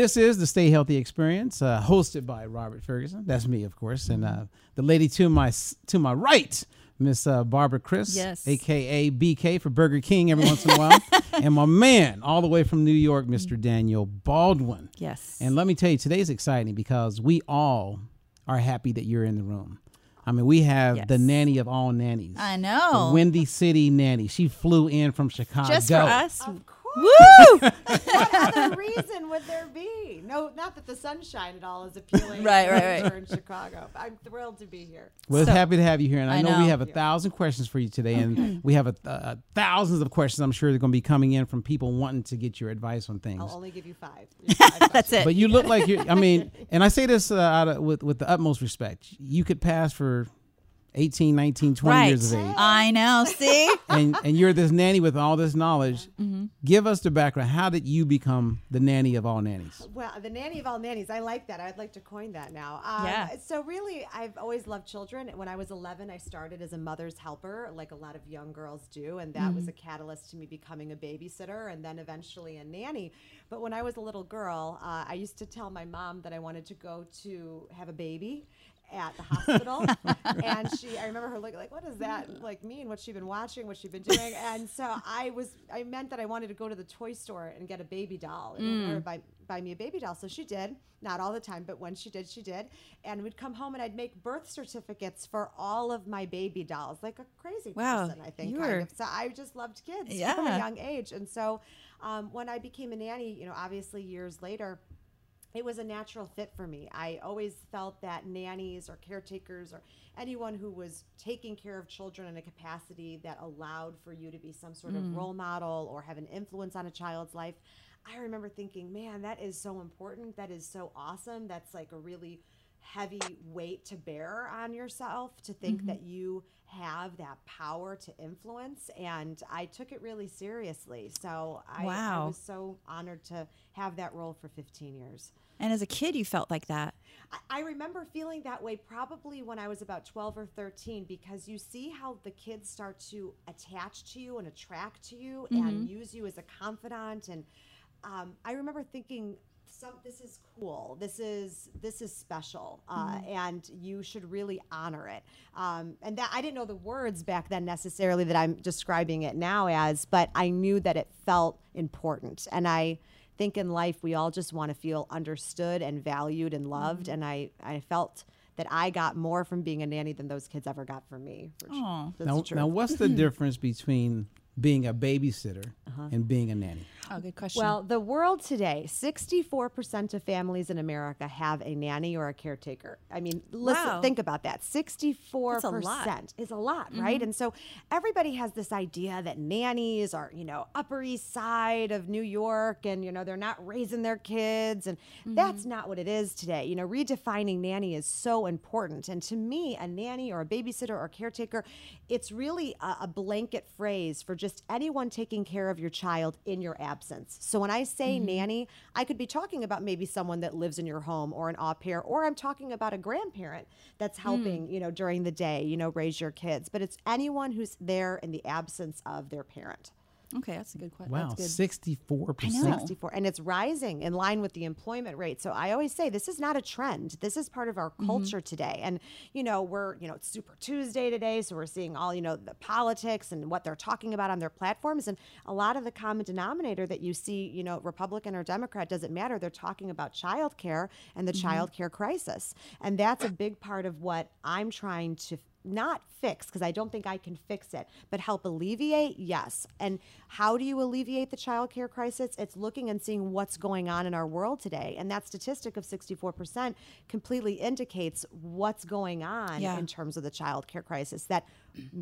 This is the Stayhealthy Experience, uh, hosted by Robert Ferguson. That's me, of course, and uh, the lady to my to my right, Miss uh, Barbara Chris, Yes. aka BK for Burger King every once in a while, and my man all the way from New York, Mr. Daniel Baldwin. Yes. And let me tell you, today's exciting because we all are happy that you're in the room. I mean, we have Yes. the nanny of all nannies. I the know. Windy City nanny. She flew in from Chicago. Just for us. Of course. Woo! what other reason would there be? No, not that the sunshine at all is appealing. Right, to right, winter right. In Chicago, I'm thrilled to be here. We're So- happy to have you here, and I, I know, we have a thousand questions for you today, and we have a, uh, thousands of questions. I'm sure they're going to be coming in from people wanting to get your advice on things. I'll only give you five. Five That's it. But you look like you're. I mean, and I say this uh, out of, with with the utmost respect. You could pass for 18, 19, 20 right. years of age, I know. See? and and you're this nanny with all this knowledge. Mm-hmm. Give us the background. How did you become the nanny of all nannies? Well, the nanny of all nannies. I like that. I'd like to coin that now. Um, Yeah. So really, I've always loved children. When I was 11, I started as a mother's helper, like a lot of young girls do, and that was a catalyst to me becoming a babysitter and then eventually a nanny. But when I was a little girl, uh, I used to tell my mom that I wanted to go to have a baby at the hospital. And she i remember her looking like what does that like mean? What's she been watching? What's she been doing? And so i was i meant that i wanted to go to the toy store and get a baby doll and or buy, buy me a baby doll. So she did. Not all the time but when she did she did. And we'd come home and i'd make birth certificates for all of my baby dolls like a crazy Wow, person i think kind of. So i just loved kids from a young age. And so um, when i became a nanny you know obviously years later it was a natural fit for me. I always felt that nannies or caretakers or anyone who was taking care of children in a capacity that allowed for you to be some sort of mm. role model or have an influence on a child's life. I remember thinking, man, that is so important. That is so awesome. That's like a really heavy weight to bear on yourself to think that you have that power to influence and i took it really seriously. So I, I was so honored to have that role for 15 years. And as a kid, you felt like that. I- I remember feeling that way probably when I was about 12 or 13 because you see how the kids start to attach to you and attract to you and use you as a confidant. And um, I remember thinking, some, this is cool. This is this is special, uh, and you should really honor it. Um, and that I didn't know the words back then necessarily that I'm describing it now as, but I knew that it felt important. And I think in life we all just want to feel understood and valued and loved and I, I felt that I got more from being a nanny than those kids ever got from me. which- Now, now, what's the difference between being a babysitter uh-huh. and being a nanny? Oh, good question. Well, the world today, 64% of families in America have a nanny or a caretaker. I mean, listen, Wow. think about that. 64% lot. is a lot, mm-hmm. right? And so everybody has this idea that nannies are, you know, Upper East Side of New York and, you know, they're not raising their kids. And mm-hmm. that's not what it is today. You know, redefining nanny is so important. And to me, a nanny or a babysitter or caretaker, it's really a, a blanket phrase for just anyone taking care of your child in your absence. So when I say mm-hmm. nanny, I could be talking about maybe someone that lives in your home or an au pair, or I'm talking about a grandparent that's mm. helping, you know, during the day, you know, raise your kids. But it's anyone who's there in the absence of their parent. Okay, that's a good question. Wow, That's good. sixty-four percent. 64 and it's rising in line with the employment rate. So i always say this is not a trend. This is part of our mm-hmm. culture today. And you know we're you know it's super tuesday today so we're seeing all you know the politics and what they're talking about on their platforms. And a lot of the common denominator that you see you know republican or democrat doesn't matter. They're talking about childcare and the mm-hmm. child care crisis. And that's a big part of what i'm trying to not fix because I don't think I can fix it, but help alleviate, yes. And how do you alleviate the childcare crisis? It's looking and seeing what's going on in our world today. And that statistic of 64% completely indicates what's going on Yeah. in terms of the childcare crisis that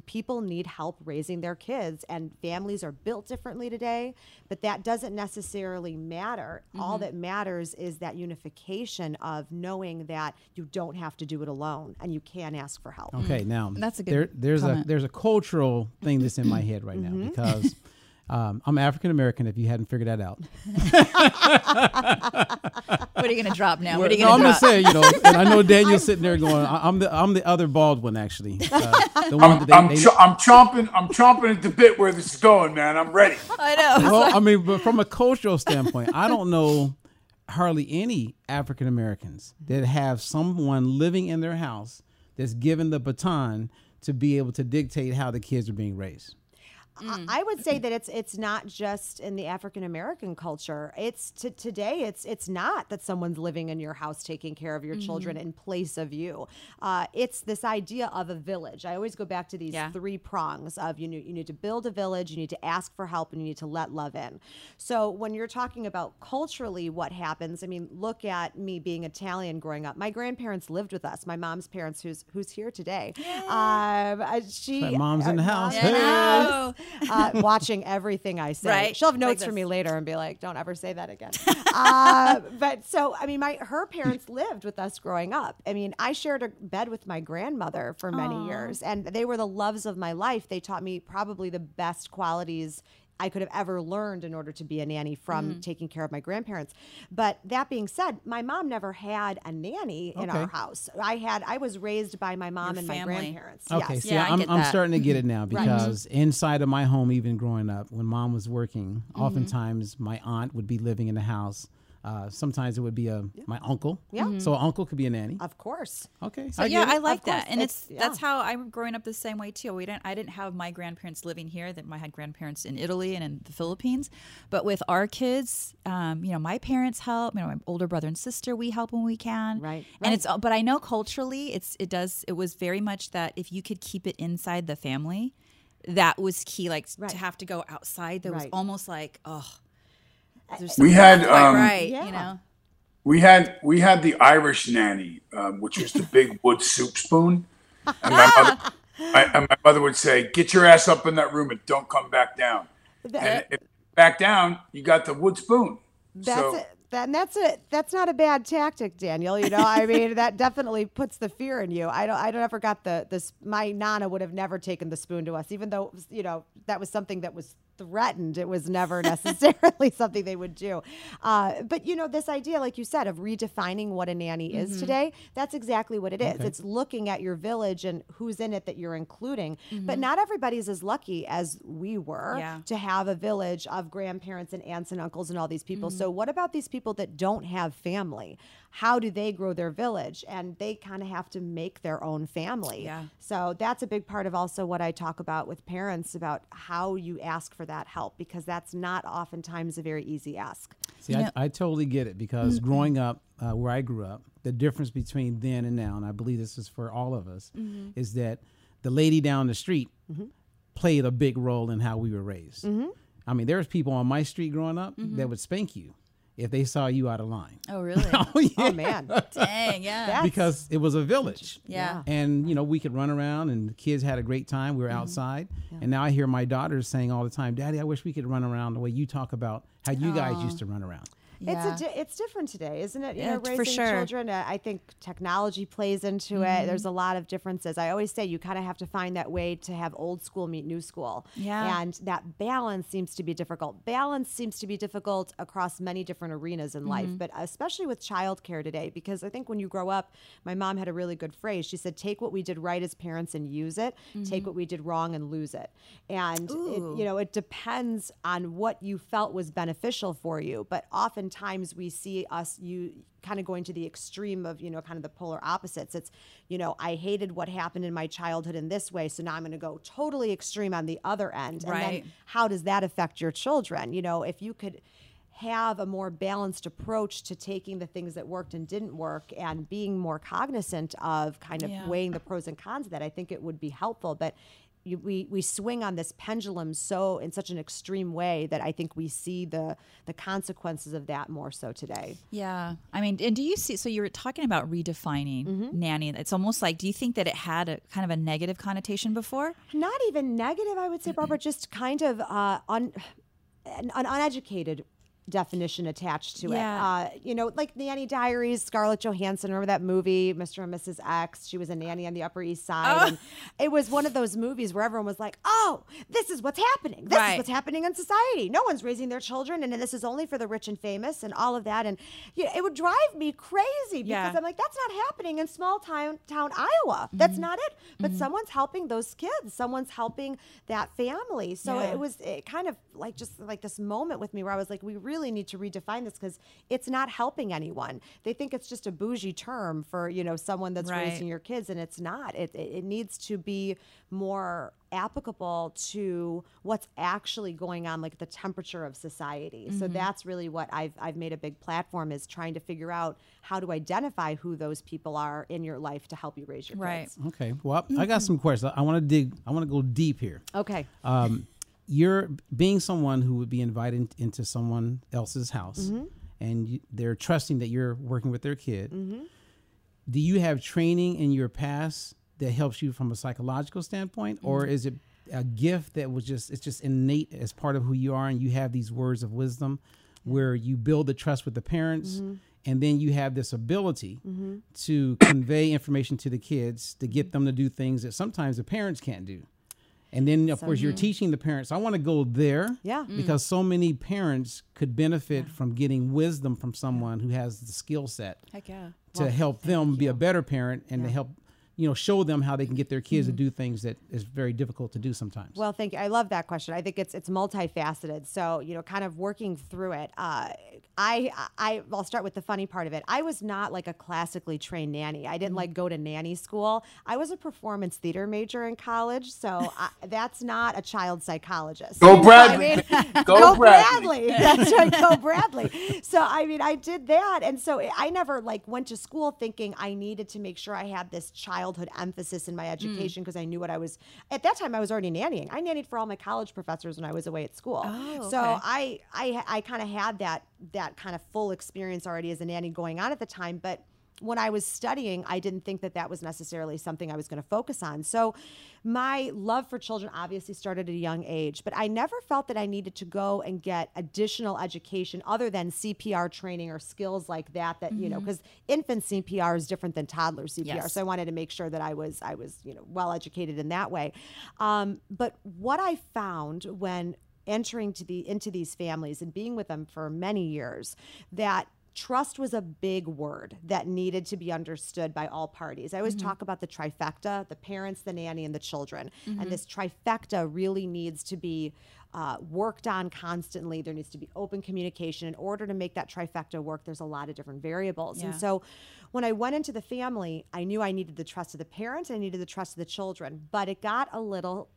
people need help raising their kids and families are built differently today, but that doesn't necessarily matter. All mm-hmm. that matters is that unification of knowing that you don't have to do it alone and you can ask for help. Okay, now That's a good there, there's comment. a there's a cultural thing that's in my head right Mm-hmm. now because um, I'm African American. If you hadn't figured that out, What are you going to drop now? What are you no, I'm going to say, you know, and I know Daniel's sitting there going, I- "I'm the I'm the other bald one, actually, uh, the one I'm, that they, I'm, they- ch- I'm chomping. I'm chomping at the bit where this is going, man. I'm ready. I know. well, I mean, but from a cultural standpoint, I don't know hardly any African Americans that have someone living in their house that's given the baton to be able to dictate how the kids are being raised. I- I would say that it's it's not just in the African American culture. It's to today. It's it's not that someone's living in your house taking care of your children in place of you. Uh, it's this idea of a village. I always go back to these Yeah. three prongs of you need you need to build a village, you need to ask for help, and you need to let love in. So when you're talking about culturally, what happens? I mean, look at me being Italian growing up. My grandparents lived with us. My mom's parents, who's who's here today. Um, uh, she Like mom's in the uh, house. mom's in the Hey. uh, watching everything I say. Right. She'll have Like notes for me later and be like, "Don't ever say that again." uh, but so, I mean, my her parents lived with us growing up. I mean, I shared a bed with my grandmother for many years, and they were the loves of my life. They taught me probably the best qualities. I could have ever learned in order to be a nanny from Mm-hmm. taking care of my grandparents. But that being said, my mom never had a nanny in our house. I had I was raised by my mom Your and family. my grandparents. Okay, yes. see, Yeah, I I'm, I'm starting to get it now Right. because inside of my home, even growing up, when mom was working, Mm-hmm. oftentimes my aunt would be living in the house. Uh, sometimes it would be a my uncle. Yeah. So uncle could be a nanny. Of course. Okay. So I yeah. I like Of course, that, and it's- it's, that's how I'm growing up the same way too. We didn't, I didn't have my grandparents living here. That I had grandparents in Italy and in the Philippines, but with our kids, um, you know, my parents help. You know, my older brother and sister, we help when we can. Right, And it's, but I know culturally, it's it does. It was very much that if you could keep it inside the family, that was key. Like Right. to have to go outside, there was almost like oh. There's We had, um, right, Yeah. you know. We had we had the Irish nanny, um, which was the big wood soup spoon, and my mother, I, and my mother would say, "Get your ass up in that room and don't come back down." And if you back down, you got the wood spoon. That's so, it. That, and that's a that's not a bad tactic, Daniel. You know, I mean, that definitely puts the fear in you. I don't I don't ever got the this. My nana would have never taken the spoon to us, even though it was, you know that was something that was threatened. It was never necessarily something they would do. Uh, but you know, this idea, like you said, of redefining what a nanny Mm-hmm. is today, that's exactly what it is. It's looking at your village and who's in it that you're including. But not everybody's as lucky as we were Mm-hmm. Yeah. to have a village of grandparents and aunts and uncles and all these people. So, what about these people that don't have family? How do they grow their village? And they kind of have to make their own family. Yeah. So, that's a big part of also what I talk about with parents about how you ask for that help because that's not oftentimes a very easy ask. See, You I, know- I totally get it because mm-hmm. growing up uh, where I grew up, the difference between then and now, and I believe this is for all of us, mm-hmm. is that the lady down the street mm-hmm. played a big role in how we were raised. I mean, there was people on my street growing up that would spank you if they saw you out of line. Oh really? Oh, oh, yeah. Oh, man. Dang, yeah. That's- because it was a village. yeah. And you know, we could run around and the kids had a great time. We were mm-hmm. outside. And now I hear my daughters saying all the time, Daddy, I wish we could run around the way you talk about how you guys used to run around. Yeah. It's a it's different today, isn't it? You Yeah, know, for raising sure. Mm-hmm. children. Uh, I think technology plays into it. There's a lot of differences. I always say you kind of have to find that way to have old school meet new school. Yeah. And that balance seems to be difficult. Balance seems to be difficult across many different arenas in life, Mm-hmm. but especially with childcare today, because I think when you grow up, my mom had a really good phrase. She said, "Take what we did right as parents and use it. Take what we did wrong and lose it." And it, Mm-hmm. You know, it depends on what you felt was beneficial for you. But oftentimes we see us you kind of going to the extreme of you know kind of the polar opposites. It's you know I hated what happened in my childhood in this way, so now I'm going to go totally extreme on the other end. And Right. then how does that affect your children? You know, if you could have a more balanced approach to taking the things that worked and didn't work and being more cognizant of kind of Yeah. weighing the pros and cons of that, I think it would be helpful. But we we swing on this pendulum so in such an extreme way that I think we see the the consequences of that more so today. Yeah. I mean, and do you see? So you were talking about redefining Mm-hmm. nanny. It's almost like, do you think that it had a kind of a negative connotation before? Not even negative, I would say, Barbara. Just kind of uh, un, an, an uneducated definition attached to Yeah. it. Uh, you know, like Nanny Diaries, Scarlett Johansson. Remember that movie, Mr. and Mrs. X? She was a nanny on the Upper East Side, Oh. and it was one of those movies where everyone was like, "Oh, this is what's happening. This Right. is what's happening in society. No one's raising their children, and this is only for the rich and famous, and all of that." And you know, it would drive me crazy because Yeah. I'm like, "That's not happening in small town town Iowa. That's Mm-hmm. not it." But someone's helping those kids. Someone's helping that family. So Yeah. it was it kind of like just like this moment with me where I was like, we really really need to redefine this because it's not helping anyone. They think it's just a bougie term for you know someone that's Right. raising your kids, and it's not. It it, it needs to be more applicable to what's actually going on like the temperature of society Mm-hmm. so that's really what I've, I've made a big platform is trying to figure out how to identify who those people are in your life to help you raise your Right. kids Okay. Well, I got some questions. I want to dig. I want to go deep here. okay Um, you're being someone who would be invited into someone else's house, mm-hmm. and you, they're trusting that you're working with their kid. Mm-hmm. Do you have training in your past that helps you from a psychological standpoint, or mm-hmm. is it a gift that was just it's just innate as part of who you are, and you have these words of wisdom where you build the trust with the parents? And then you have this ability to convey information to the kids to get them to do things that sometimes the parents can't do. And then, of course, you're hmm. teaching the parents. I want to go there. Yeah. Mm. Because so many parents could benefit from getting wisdom from someone who has the skill set Heck yeah. to help them be a better parent and to help, you know, show them how they can get their kids to do things that is very difficult to do sometimes. Well, thank you. I love that question. I think it's it's multifaceted. So you know, kind of working through it. Uh, I I I'll start with the funny part of it. I was not like a classically trained nanny. I didn't like go to nanny school. I was a performance theater major in college. So I, that's not a child psychologist. Go I Bradley. mean, Go go Bradley. Bradley. That's right. Go Bradley. So I mean, I did that, and so I never like went to school thinking I needed to make sure I had this childhood emphasis in my hmm. education because I knew what I was. At that time, I was already nannying. I nannied for all my college professors when I was away at school. Oh, So. I I I kind of had that that kind of full experience already as a nanny going on at the time, but when I was studying, I didn't think that that was necessarily something I was going to focus on. So, my love for children obviously started at a young age, but I never felt that I needed to go and get additional education other than CPR training or skills like that. That you know, because infant CPR is different than toddler CPR. Yes. So I wanted to make sure that I was I was you know well educated in that way. Um, but what I found when entering to the into these families and being with them for many years that trust was a big word that needed to be understood by all parties. I always talk about the trifecta the parents, the nanny, and the children. And this trifecta really needs to be uh, worked on constantly. There needs to be open communication. In order to make that trifecta work, there's a lot of different variables. And so when I went into the family, I knew I needed the trust of the parents, I needed the trust of the children, but it got a little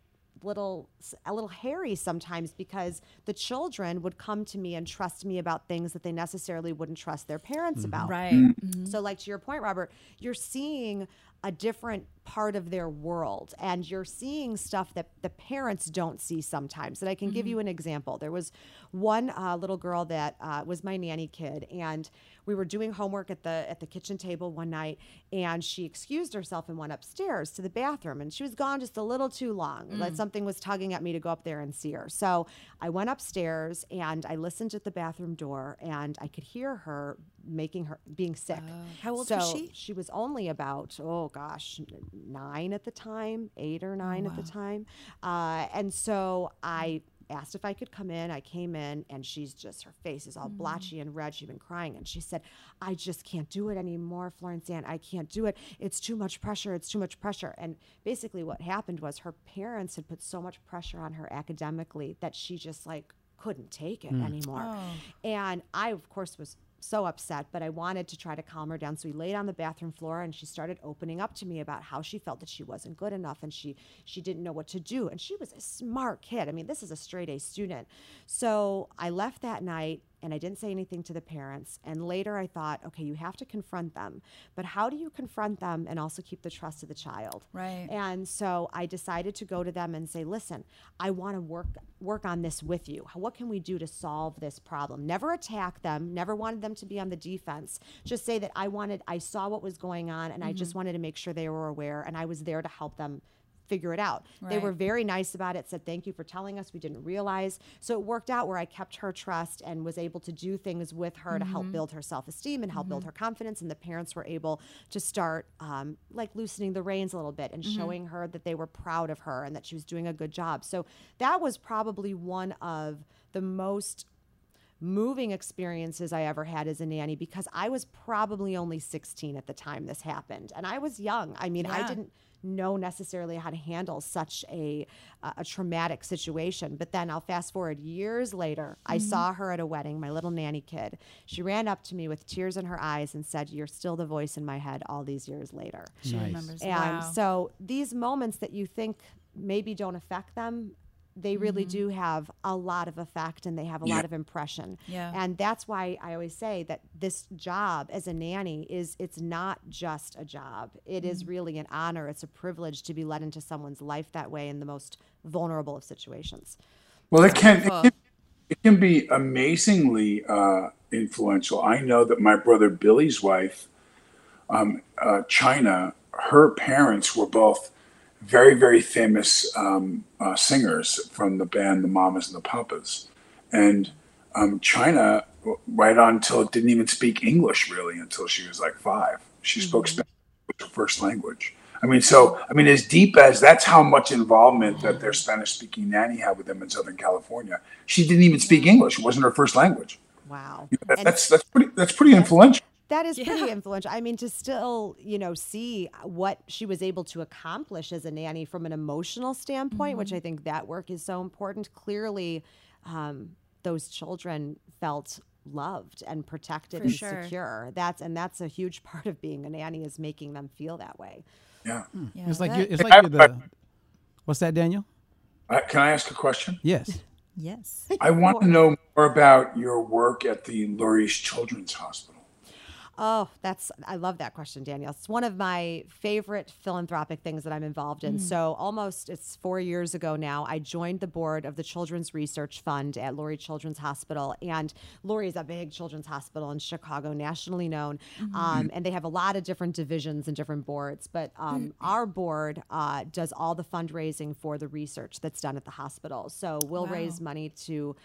little a little hairy sometimes because the children would come to me and trust me about things that they necessarily wouldn't trust their parents about. Right. Mm-hmm. So, like to your point, Robert, you're seeing a different part of their world and you're seeing stuff that the parents don't see sometimes. And I can give you an example. There was one uh, little girl that uh, was my nanny kid, and we were doing homework at the at the kitchen table one night, and she excused herself and went upstairs to the bathroom, and she was gone just a little too long. Like something was tugging at me to go up there and see her. So I went upstairs and I listened at the bathroom door, and I could hear her making her being sick. How old so was she? She was only about oh gosh, nine at the time, eight or nine at the time, uh, and so I asked if I could come in. I came in, and she's just her face is all mm. blotchy and red. She'd been crying, and she said, "I just can't do it anymore, Florence Ann. I can't do it. It's too much pressure. It's too much pressure." And basically, what happened was her parents had put so much pressure on her academically that she just like couldn't take it mm. anymore. Oh. And I, of course, was so upset, but I wanted to try to calm her down. So we laid on the bathroom floor and she started opening up to me about how she felt that she wasn't good enough and she she didn't know what to do. And she was a smart kid. I mean, this is a straight A student. So I left that night and I didn't say anything to the parents. And later I thought, okay, you have to confront them. But how do you confront them and also keep the trust of the child? Right. And so I decided to go to them and say, "Listen, I want to work work on this with you. What can we do to solve this problem?" Never attack them, never wanted them to be on the defense. Just say that I wanted I saw what was going on and I just mm-hmm. wanted to make sure they were aware and I was there to help them figure it out. They were very nice about it, said thank you for telling us. We didn't realize. So it worked out where I kept her trust and was able to do things with her to help mm-hmm. build her self esteem and help build mm-hmm. her confidence. And the parents were able to start um, like loosening the reins a little bit and mm-hmm. showing her that they were proud of her and that she was doing a good job. So that was probably one of the most moving experiences I ever had as a nanny because I was probably only 16 at the time this happened. And I was young. I mean, I didn't know necessarily how to handle such a a a traumatic situation. But then I'll fast forward years later. I mm-hmm. saw her at a wedding, my little nanny kid. She ran up to me with tears in her eyes and said, "You're still the voice in my head all these years later." She Nice. remembers. And wow. so these moments that you think maybe don't affect them, they really do have a lot of effect and they have a Yeah. lot of impression. Yeah. And that's why I always say that this job as a nanny is it's not just a job. It is really an honor. It's a privilege to be let into someone's life that way in the most vulnerable of situations. Well, it can, it can it can be amazingly uh, influential. I know that my brother Billy's wife, um, uh, Chynna, her parents were both very, very famous um, uh, singers from the band the Mamas and the Papas, and um, Chynna, right on until it didn't even speak English really until she was like five. She spoke Spanish was her first language. I mean, so I mean, as deep as that's how much involvement that their Spanish-speaking nanny had with them in Southern California. She didn't even speak English; it wasn't her first language. Wow. That- that's that's pretty that's pretty influential. That is pretty influential. I mean, to still, you know, see what she was able to accomplish as a nanny from an emotional standpoint, which I think that work is so important. Clearly, um, those children felt loved and protected For and sure. secure. That's and that's a huge part of being a nanny is making them feel that way. Yeah. yeah, It's like that- you it's like you're the. What's that, Daniel? Uh, can I ask a question? Yes. yes. I want to know more about your work at the Lurie's Children's Hospital. Oh, that's I love that question, Danielle. It's one of my favorite philanthropic things that I'm involved in. So almost it's four years ago now, I joined the board of the Children's Research Fund at Lurie Children's Hospital, and Lurie is a big children's hospital in Chicago, nationally known, um, and they have a lot of different divisions and different boards. But um, our board uh, does all the fundraising for the research that's done at the hospital. So we'll Wow. raise money to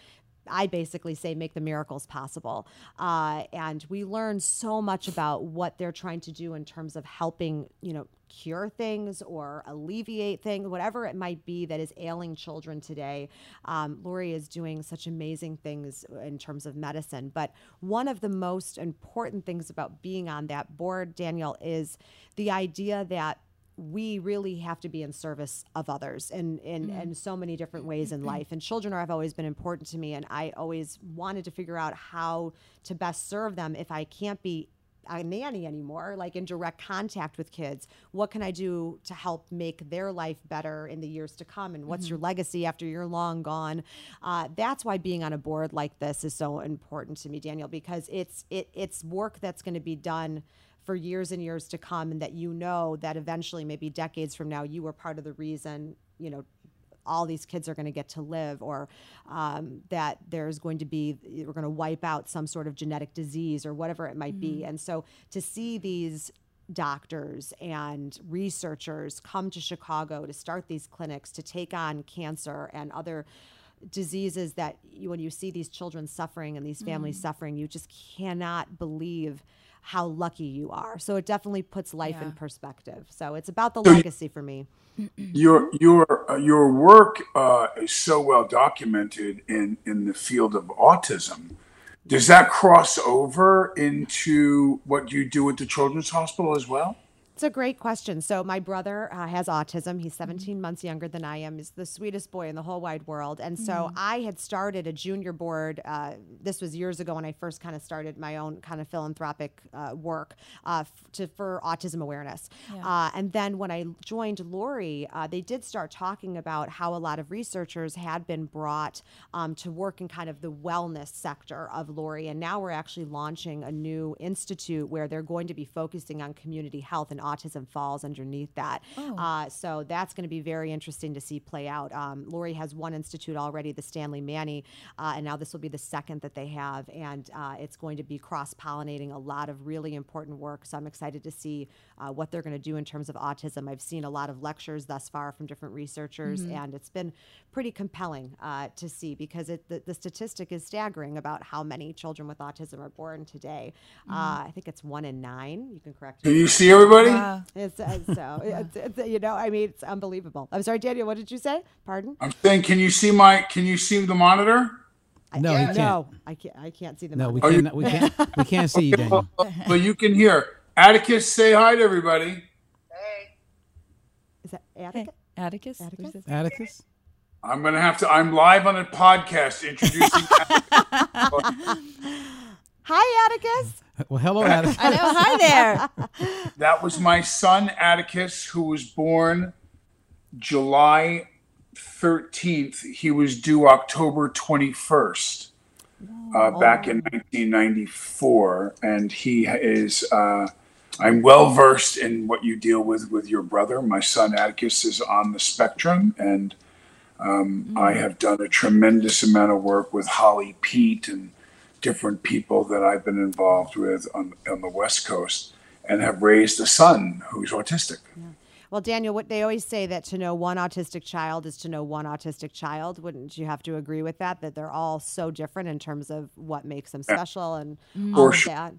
I basically say make the miracles possible. Uh, and we learn so much about what they're trying to do in terms of helping, you know, cure things or alleviate things, whatever it might be that is ailing children today. Um, Lurie is doing such amazing things in terms of medicine. But one of the most important things about being on that board, Daniel, is the idea that we really have to be in service of others in in, mm. in so many different ways in mm-hmm. life. And children are, have always been important to me and i always wanted to figure out how to best serve them if i can't be a nanny anymore like in direct contact with kids. What can i do to help make their life better in the years to come? And what's your mm-hmm. legacy after you're long gone? Uh, that's why being on a board like this is so important to me daniel because it's it, it's work that's going to be done for years and years to come and that you know that eventually maybe decades from now you were part of the reason you know all these kids are going to get to live or um, that there's going to be we're going to wipe out some sort of genetic disease or whatever it might be. And so to see these doctors and researchers come to chicago to start these clinics to take on cancer and other diseases that you, when you see these children suffering and these families suffering you just cannot believe how lucky you are so it definitely puts life in perspective so it's about the So you- legacy for me Your your uh, your work uh, is so well documented in in the field of autism. Does that cross over into what you do at the Children's Hospital as well? It's a great question. So my brother uh, has autism. He's 17 months younger than I am. He's the sweetest boy in the whole wide world. And so I had started a junior board. Uh, this was years ago when I first kind of started my own kind of philanthropic uh, work uh, f- to for autism awareness. Uh, and then when I joined Lurie, uh, they did start talking about how a lot of researchers had been brought um, to work in kind of the wellness sector of Lurie. And now we're actually launching a new institute where they're going to be focusing on community health and autism falls underneath that. Uh, so that's going to be very interesting to see play out. Um, Lurie has one institute already, the Stanley Manne, uh, and now this will be the second that they have. And uh, it's going to be cross pollinating a lot of really important work. So I'm excited to see uh, what they're going to do in terms of autism. I've seen a lot of lectures thus far from different researchers, and it's been pretty compelling uh, to see because it, the, the statistic is staggering about how many children with autism are born today. Uh, I think it's one in nine. You can correct me. Can you see everybody? Wow. It's, uh, so it's, it's, you know, I mean, it's unbelievable. I'm sorry, Daniel. What did you say? Pardon? I'm saying, can you see my? Can you see the monitor? I- No, he can't. No, I can't. I can't see them. No, on we there. Are you- can't. We can't. We can't see you, Daniel. But you can hear Atticus say hi to everybody. Hey. Is that Attica? Atticus. Atticus? Atticus. I'm gonna have to. I'm live on a podcast introducing. Hi, Atticus. Well, hello, Atticus. I know. Hi there. that was my son Atticus, who was born July 13th. He was due October 21st. Uh, back in 1994, and he is. Uh, I'm well versed in what you deal with with your brother. My son Atticus is on the spectrum, and um, I have done a tremendous amount of work with Holly Peete and different people that I've been involved with on, on the West Coast, and have raised a son who's autistic. Well, Daniel, what they always say that to know one autistic child is to know one autistic child. Wouldn't you have to agree with that? That they're all so different in terms of what makes them special and mm-hmm. all For of that.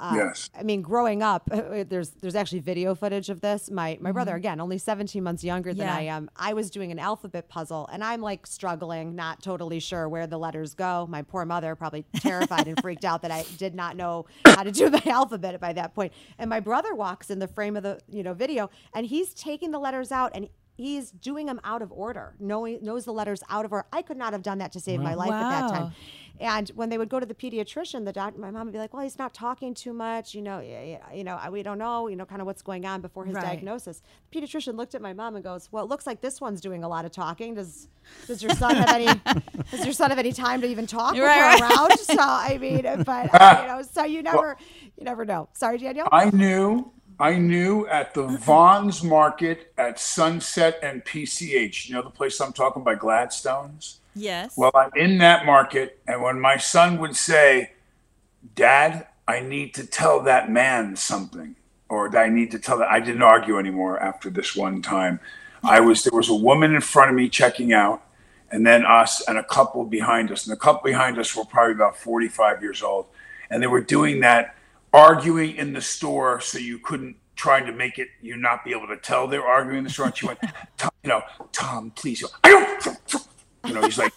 Uh, Yes. I mean, growing up, there's there's actually video footage of this. My my brother, again, only 17 months younger than Yeah. I am. I was doing an alphabet puzzle, and I'm like struggling, not totally sure where the letters go. My poor mother probably terrified and freaked out that I did not know how to do the alphabet by that point. And my brother walks in the frame of the you know video, and he's taking the letters out and. He's doing them out of order, knowing knows the letters out of order. I could not have done that to save my life at that time. Wow. And when they would go to the pediatrician, the doc, my mom would be like, "Well, he's not talking too much, you know. y- y- You know, we don't know, you know, kind of what's going on before his Right. diagnosis." The pediatrician looked at my mom and goes, "Well, it looks like this one's doing a lot of talking. Does does your son have any does your son have any time to even talk when Right, we're around?" So I mean, but uh, you know, so you never you never know. Sorry, Daniel. I knew, I knew at the Vons Market at Sunset and PCH. You know the place I'm talking by Gladstone's. Yes. Well, I'm in that market, and when my son would say, "Dad, I need to tell that man something," or "I need to tell that," I didn't argue anymore after this one time. I was there was a woman in front of me checking out, and then us and a couple behind us, and the couple behind us were probably about 45 years old, and they were doing that, arguing in the store, so you couldn't trying to make it you not be able to tell they're arguing in the store. And she went, Tom, you know, Tom, please, I don't. You know, he's like,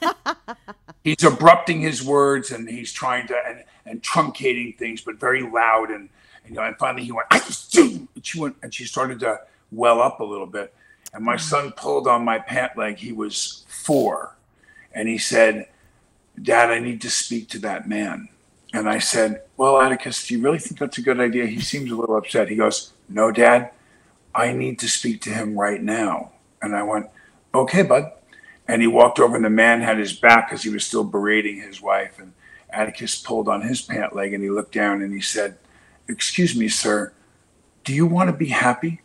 he's abrupting his words and he's trying to and, and truncating things, but very loud. And, you know, and finally he went, I just do. And she went and she started to well up a little bit. And my mm. son pulled on my pant leg. He was four, and he said, "Dad, I need to speak to that man." And I said, "Well, Atticus, do you really think that's a good idea?" He seems a little upset. He goes, "No, Dad, I need to speak to him right now." And I went, "Okay, bud." And he walked over, and the man had his back because he was still berating his wife. And Atticus pulled on his pant leg, and he looked down and he said, "Excuse me, sir, do you want to be happy?"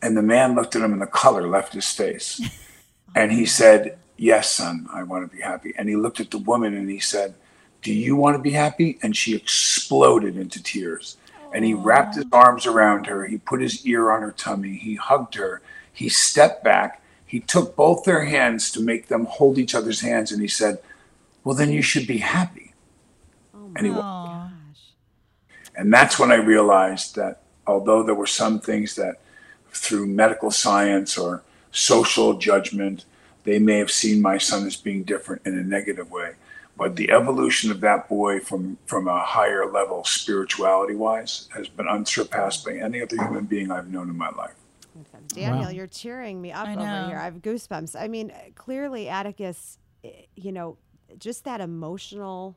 And the man looked at him, and the color left his face. And he said, Yes, son, I want to be happy. And he looked at the woman and he said, Do you want to be happy? And she exploded into tears. And he wrapped his arms around her. He put his ear on her tummy. He hugged her. He stepped back. He took both their hands to make them hold each other's hands. And he said, Well, then you should be happy. Oh, and he Aw. and that's when I realized that although there were some things that through medical science or social judgment, they may have seen my son as being different in a negative way. But the evolution of that boy from, from a higher level spirituality wise has been unsurpassed by any other human being I've known in my life. Daniel, Wow. you're cheering me up over here. I have goosebumps. I mean, clearly, Atticus, eh, you know, just that emotional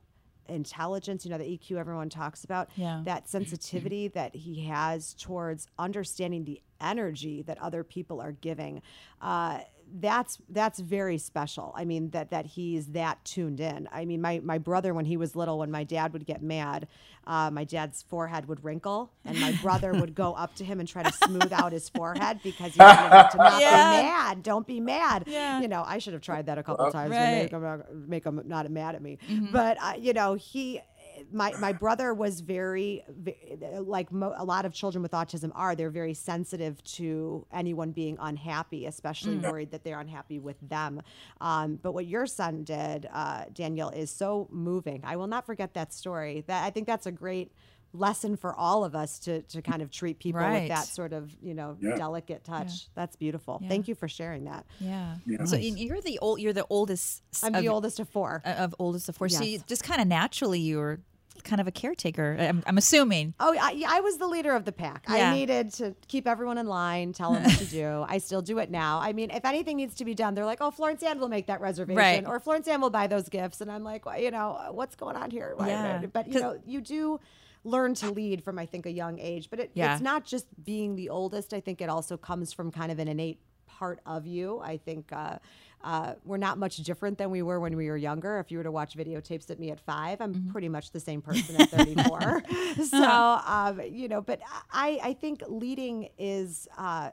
intelligence, you know, the EQ everyone talks about, Yeah. that sensitivity that he has towards understanding the energy that other people are giving. Uh, that's that's very special. I mean that that he's that tuned in. I mean my my brother when he was little, when my dad would get mad, uh, my dad's forehead would wrinkle, and my brother would go up to him and try to smooth out his forehead because he wanted to not Yeah. be mad. Don't be mad. Yeah. You know, I should have tried that a couple times to Right. make him not- make him not mad at me. But uh, you know he. My, my brother was very, ve- like mo- a lot of children with autism are, they're very sensitive to anyone being unhappy, especially worried that they're unhappy with them. Um, but what your son did, uh, Daniel, is so moving. I will not forget that story. That I think that's a great lesson for all of us to to kind of treat people with that sort of you know Yeah. delicate touch. That's beautiful. Yeah. Thank you for sharing that. Yeah. Yeah. So you're the old. You're the oldest. s- I'm of, the oldest of four. of oldest of four. So Yes. you just kind of naturally you were kind of a caretaker. I'm, I'm assuming. Oh, I, I was the leader of the pack. Yeah. I needed to keep everyone in line, tell them what to do. I still do it now. I mean, if anything needs to be done, they're like, "Oh, Florence Ann will make that reservation," Right. or "Florence Ann will buy those gifts," and I'm like, well, you know, what's going on here? Yeah. But you know, you do learn to lead from I think a young age. But it, Yeah. it's not just being the oldest. I think it also comes from kind of an innate part of you. I think. Uh, uh, we're not much different than we were when we were younger. If you were to watch videotapes at me at five, I'm Mm-hmm. pretty much the same person at 34. so, um, you know, but I, I think leading is uh,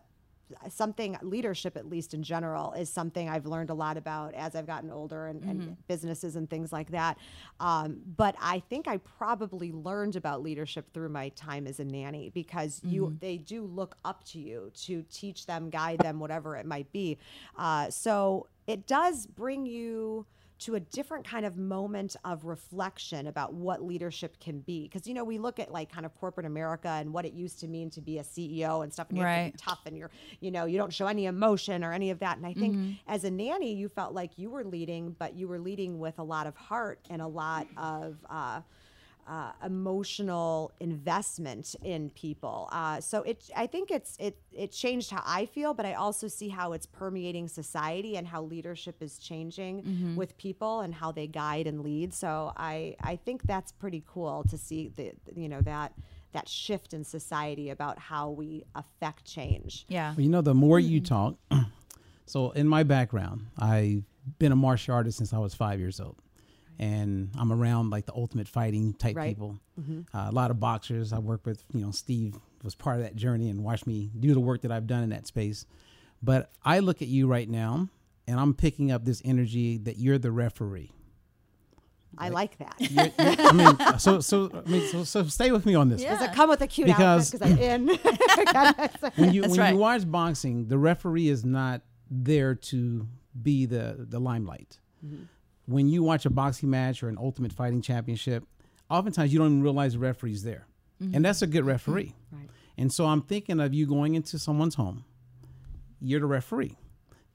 something, leadership, at least in general, is something I've learned a lot about as I've gotten older and, and businesses and things like that. Um, but I think I probably learned about leadership through my time as a nanny because you they do look up to you to teach them, guide them, whatever it might be. Uh, so it does bring you to a different kind of moment of reflection about what leadership can be. Because, you know, we look at like kind of corporate America and what it used to mean to be a CEO and stuff, and you have to Right. tough and you're, you know, you don't show any emotion or any of that. And I think Mm-hmm. as a nanny, you felt like you were leading, but you were leading with a lot of heart and a lot of, uh, uh, emotional investment in people. Uh, so it, I think it's it it changed how I feel, but I also see how it's permeating society and how leadership is changing Mm-hmm. with people and how they guide and lead. So I I think that's pretty cool to see the you know that that shift in society about how we affect change. Yeah. Well, you know, the more you Mm-hmm. talk, so in my background, I've been a martial artist since I was five years old. And I'm around like the ultimate fighting type Right. people. Uh, a lot of boxers. I work with, you know, Steve was part of that journey and watched me do the work that I've done in that space. But I look at you right now and I'm picking up this energy that you're the referee. I like that. You're- you're- I mean, so so I mean, so, so stay with me on this. Does it come with a cute Because- outfit? Because I'm in. when you That's when right. you watch boxing, the referee is not there to be the the limelight. Mm-hmm. When you watch a boxing match or an Ultimate Fighting Championship, oftentimes you don't even realize the referee's there, and mm-hmm. that's a good mm-hmm. referee. Mm-hmm. Right. And so I'm thinking of you going into someone's home. You're the referee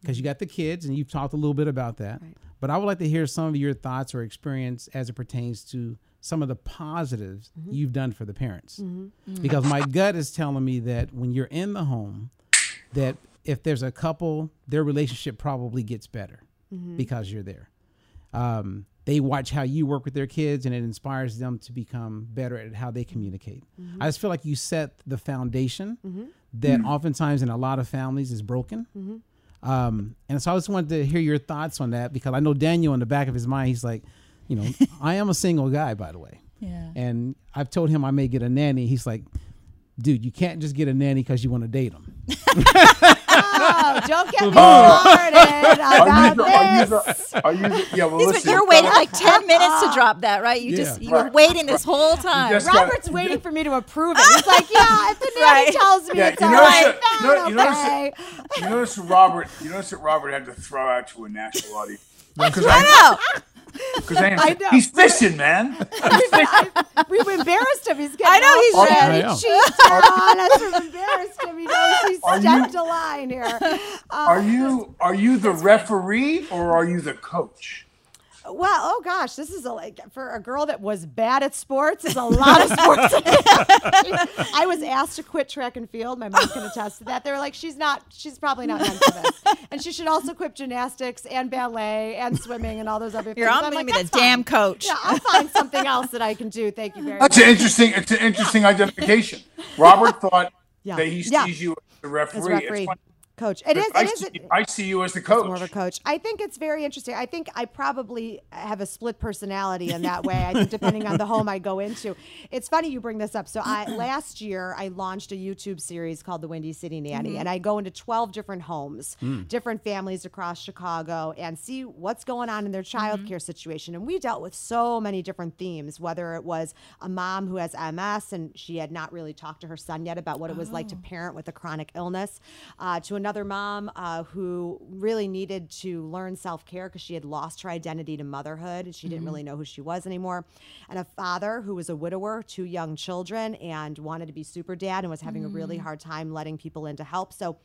because you mm-hmm. got the kids, and you've talked a little bit about that. Right. But I would like to hear some of your thoughts or experience as it pertains to some of the positives Mm-hmm. you've done for the parents. Because my gut is telling me that when you're in the home, that if there's a couple, their relationship probably gets better because you're there. Um, they watch how you work with their kids and it inspires them to become better at how they communicate. I just feel like you set the foundation that oftentimes in a lot of families is broken. Um, and so I just wanted to hear your thoughts on that because I know Daniel in the back of his mind, he's like, you know, I am a single guy, by the way. Yeah. And I've told him I may get a nanny. He's like, dude, you can't just get a nanny because you want to date them. Oh, don't get me started Are you about the, are you this. the, are you, yeah, well, listen, you're waiting like ten minutes to uh, drop that, right? You Yeah. just you were waiting this whole time. just got- Robert's waiting for me to approve it. He's like, yeah, if the nanny Right. tells me Yeah, it's you all notice right, you know- then you notice okay. You notice that Robert. You notice that Robert had to throw out to a national audience because I know. because I, I know. he's fishing, man. We've embarrassed him. He's getting I know, he's ready. ready. I know. On us. We've embarrassed him. He knows he's Are stepped you- a line here. Are you um, are you the referee or are you the coach? Well, oh gosh, this is a like for a girl that was bad at sports. Is a lot of sports. I was asked to quit track and field. My mom can attest to that. They were like, she's not. She's probably not meant for this, and she should also quit gymnastics and ballet and swimming and all those other things. You're on I'm me like, the "That's damn coach. Yeah, I'll find something else that I can do. Thank you very much. That's an interesting. It's an interesting identification. Robert thought Yeah. that he Yeah. sees you as the referee. As It's funny, coach. It is. I, It is. see, I see you as the coach. more of a coach. I think it's very interesting. I think I probably have a split personality in that way. I think depending on the home I go into. It's funny you bring this up. So I last year I launched a YouTube series called The Windy City Nanny, mm-hmm. and I go into 12 different homes, mm. different families across Chicago and see what's going on in their mm-hmm. child care situation. And we dealt with so many different themes, whether it was a mom who has MS and she had not really talked to her son yet about what it was like to oh. parent with a chronic illness, uh, to another another mom uh, who really needed to learn self care because she had lost her identity to motherhood and she didn't really know who she was anymore. And a father who was a widower, two young children, and wanted to be super dad and was having a really hard time letting people in to help. So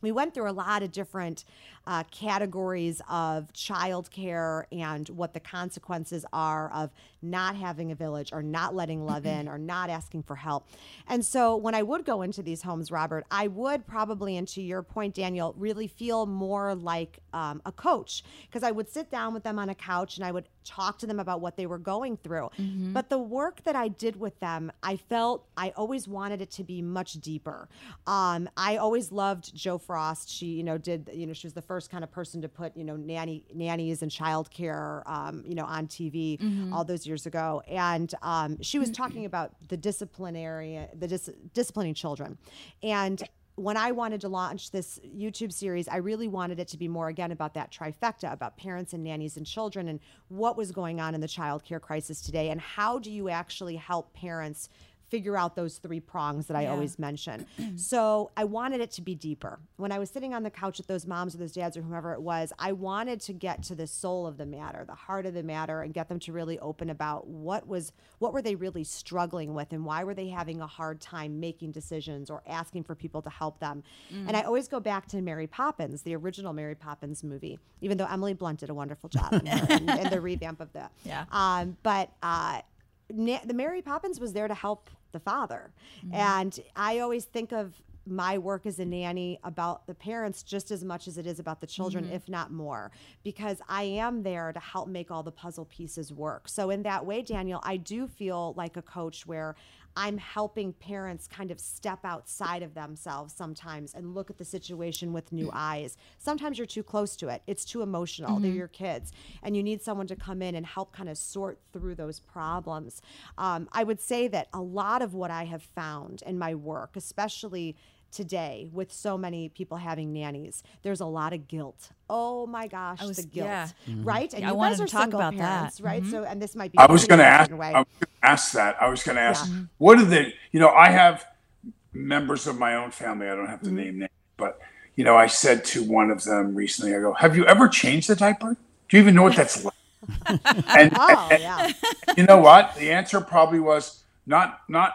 we went through a lot of different uh, categories of childcare and what the consequences are of not having a village or not letting love in or not asking for help. And so when I would go into these homes, Robert, I would probably, and to your point, Daniel, really feel more like um, a coach because I would sit down with them on a couch and I would talk to them about what they were going through. But the work that I did with them, I felt I always wanted it to be much deeper. Um, I always loved Jo Frost. She, you know, did you know she was the first kind of person to put you know nanny nannies and childcare, um, you know, on TV all those years ago, and um, she was talking about the disciplinary, the dis- disciplining children, and when I wanted to launch this YouTube series, I really wanted it to be more again about that trifecta about parents and nannies and children and what was going on in the childcare crisis today and how do you actually help parents figure out those three prongs that I Yeah. always mention. so I wanted it to be deeper. When I was sitting on the couch with those moms or those dads or whomever it was, I wanted to get to the soul of the matter, the heart of the matter, and get them to really open about what was what were they really struggling with and why were they having a hard time making decisions or asking for people to help them. And I always go back to Mary Poppins, the original Mary Poppins movie, even though Emily Blunt did a wonderful job in, her, in, in the revamp of that. Yeah. Um, but uh, Na- the Mary Poppins was there to help the father. Mm-hmm. And I always think of my work as a nanny about the parents just as much as it is about the children, mm-hmm. if not more, because I am there to help make all the puzzle pieces work. So, in that way, Daniel, I do feel like a coach where I'm helping parents kind of step outside of themselves sometimes and look at the situation with new eyes. Sometimes you're too close to it, it's too emotional. They're your kids, and you need someone to come in and help kind of sort through those problems. Um, I would say that a lot of what I have found in my work, especially today with so many people having nannies there's a lot of guilt oh my gosh was- the guilt yeah. right and I you wanted guys to are talk single about that. parents right so and this might be I was going to ask. certain way. I was gonna ask that. I was going to ask, Yeah. what are the? You know, I have members of my own family. I don't have to Mm-hmm. name names, but you know, I said to one of them recently. I go, "Have you ever changed the diaper? Do you even know what that's like?" and, oh and- yeah you know what? The answer probably was not not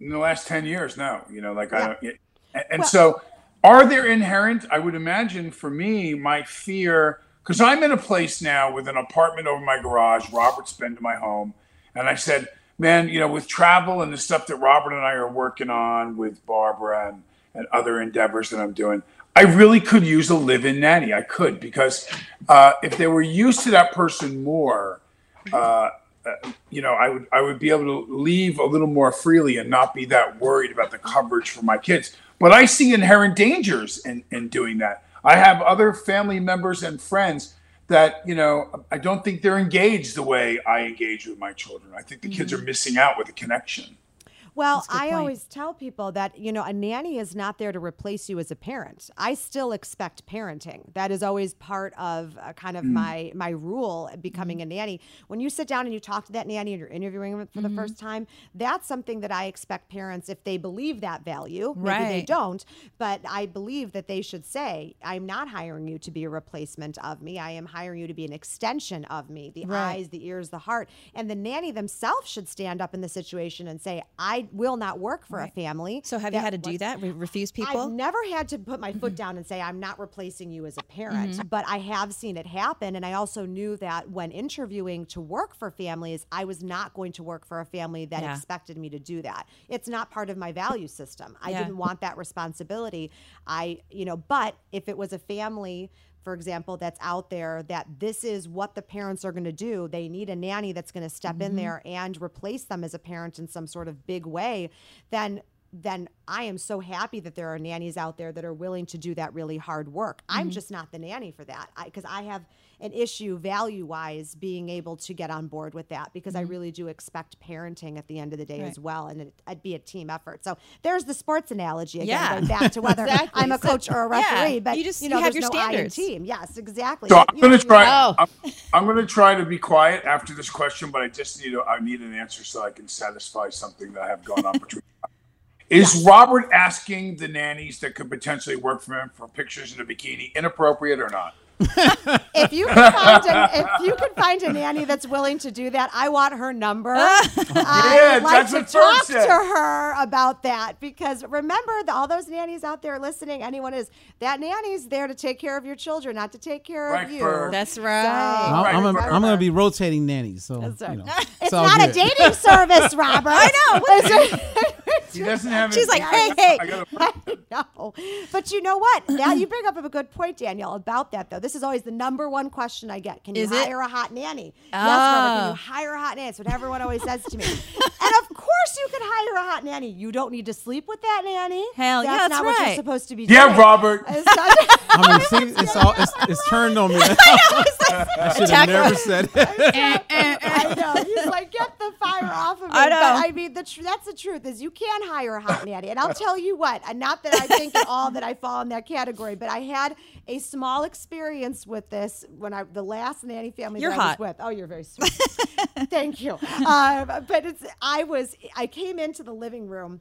in the last ten years. No, you know, like I don't. And, and so, are there inherent? I would imagine for me, my fear because I'm in a place now with an apartment over my garage. Robert's been to my home, and I said, "Man, you know, with travel and the stuff that Robert and I are working on with Barbara and and other endeavors that I'm doing." I really could use a live-in nanny. I could because uh, if they were used to that person more, uh, you know, I would I would be able to leave a little more freely and not be that worried about the coverage for my kids. But I see inherent dangers in, in doing that. I have other family members and friends that, you know, I don't think they're engaged the way I engage with my children. I think the kids are mm-hmm. missing out with a connection. Well, I point. always tell people that, you know, a nanny is not there to replace you as a parent. I still expect parenting. That is always part of uh, kind of my my rule becoming Mm-hmm. a nanny. When you sit down and you talk to that nanny and you're interviewing them for Mm-hmm. the first time, that's something that I expect parents if they believe that value, maybe they don't, but I believe that they should say, I'm not hiring you to be a replacement of me. I am hiring you to be an extension of me. The Right. eyes, the ears, the heart. And the nanny themselves should stand up in the situation and say, I will not work for a family. So have you had to do wants- that? Re- refuse people? I've never had to put my foot mm-hmm. down and say I'm not replacing you as a parent, mm-hmm. but I have seen it happen. And I also knew that when interviewing to work for families, I was not going to work for a family that Yeah. expected me to do that. It's not part of my value system. I Yeah. didn't want that responsibility. I, you know, but if it was a family for example, that's out there that this is what the parents are going to do. They need a nanny that's going to step in mm-hmm. there and replace them as a parent in some sort of big way. Then then I am so happy that there are nannies out there that are willing to do that really hard work. I'm mm-hmm. just not the nanny for that because I, have an issue value wise being able to get on board with that because I mm-hmm. really do expect parenting at the end of the day Right. as well, and it, it'd be a team effort. So there's the sports analogy again, Yeah. going back to whether Exactly. I'm a So- coach or a yeah, referee, but you just- you know you have there's your no I standards. team. Yes, exactly. So I'm going to try. Oh. I'm, I'm going to try to be quiet after this question, but I just need a, I need an answer so I can satisfy something that I have going on between. Is Robert asking the nannies that could potentially work for him for pictures in a bikini inappropriate or not? if you can find a, if you can find a nanny that's willing to do that, I want her number. I would like to talk said. to her about that because remember, the, all those nannies out there listening, anyone is that nanny's there to take care of your children, not to take care Right, of you. Ferg. That's right. I'm, Right, I'm, gonna, right, I'm gonna be rotating nannies, so That's right. you know, It's all not a dating service, Robert. I know. He doesn't have. She's like, hey, hey. I gotta- I know. But you know what? Now you bring up a good point, Danielle, about that though. This is always the number one question I get. Can you Is it? hire a hot nanny? Yes, Robert, can Oh. you ah. hire a hot nanny? That's what everyone always says to me. and of course you can hire a hot nanny. You don't need to sleep with that nanny. Hell, yeah, that's that's not what you're supposed to be doing. Yeah. Robert. It's not- I mean, see, it's all it's, it's turned on me. I should have never said it. I eh, eh, eh. know. He's like, get the fire off of me. I know. But I mean, the tr- that's the truth is you can hire a hot nanny. And I'll tell you what, and not that I think at all that I fall in that category, but I had a small experience with this when I the last nanny family You're that I was with. Oh, you're very sweet. Thank you. Um, but it's I was I came into the living room.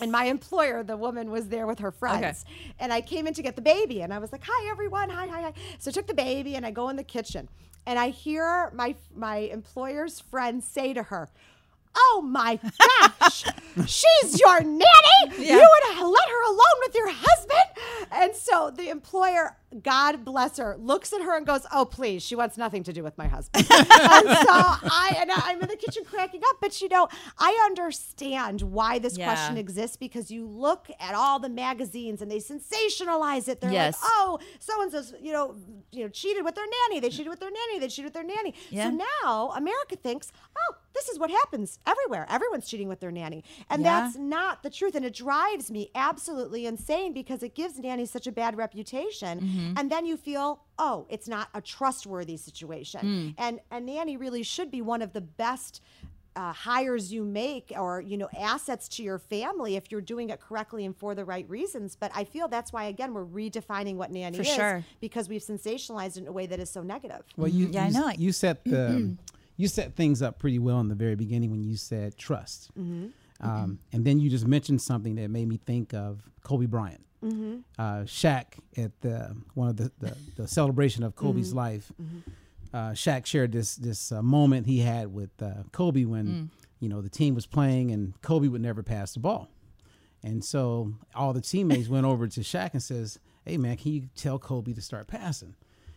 And my employer, the woman, was there with her friends. And I came in to get the baby. And I was like, hi, everyone. Hi, hi, hi. So I took the baby and I go in the kitchen. And I hear my, my employer's friend say to her, Oh my gosh, she's your nanny. Yeah. You would let her alone with your husband. And so the employer, God bless her, looks at her and goes, "Oh please, she wants nothing to do with my husband." and so I and I'm in the kitchen cracking up, but you know, I understand why this Yeah. question exists because you look at all the magazines and they sensationalize it. They're Yes. like, "Oh, so and so's you know, you know, cheated with their nanny. They cheated with their nanny. They cheated with their nanny." Yeah. So now America thinks, "Oh, this is what happens everywhere. Everyone's cheating with their nanny," and Yeah. that's not the truth. And it drives me absolutely insane because it gives nannies such a bad reputation. Mm-hmm. And then you feel, oh, it's not a trustworthy situation. Mm. And a nanny really should be one of the best. Uh, hires you make or you know assets to your family if you're doing it correctly and for the right reasons but i feel that's why again we're redefining what nanny For is sure. because we've sensationalized it in a way that is so negative Well, you, Yeah, I you, know. You set the you set things up pretty well in the very beginning when you said trust, um, and then you just mentioned something that made me think of Kobe Bryant. Uh, Shaq at the one of the the, the celebration of Kobe's life. Uh, Shaq shared this this uh, moment he had with uh, Kobe when you know the team was playing and Kobe would never pass the ball. And so all the teammates went over to Shaq and says, "Hey man, can you tell Kobe to start passing?"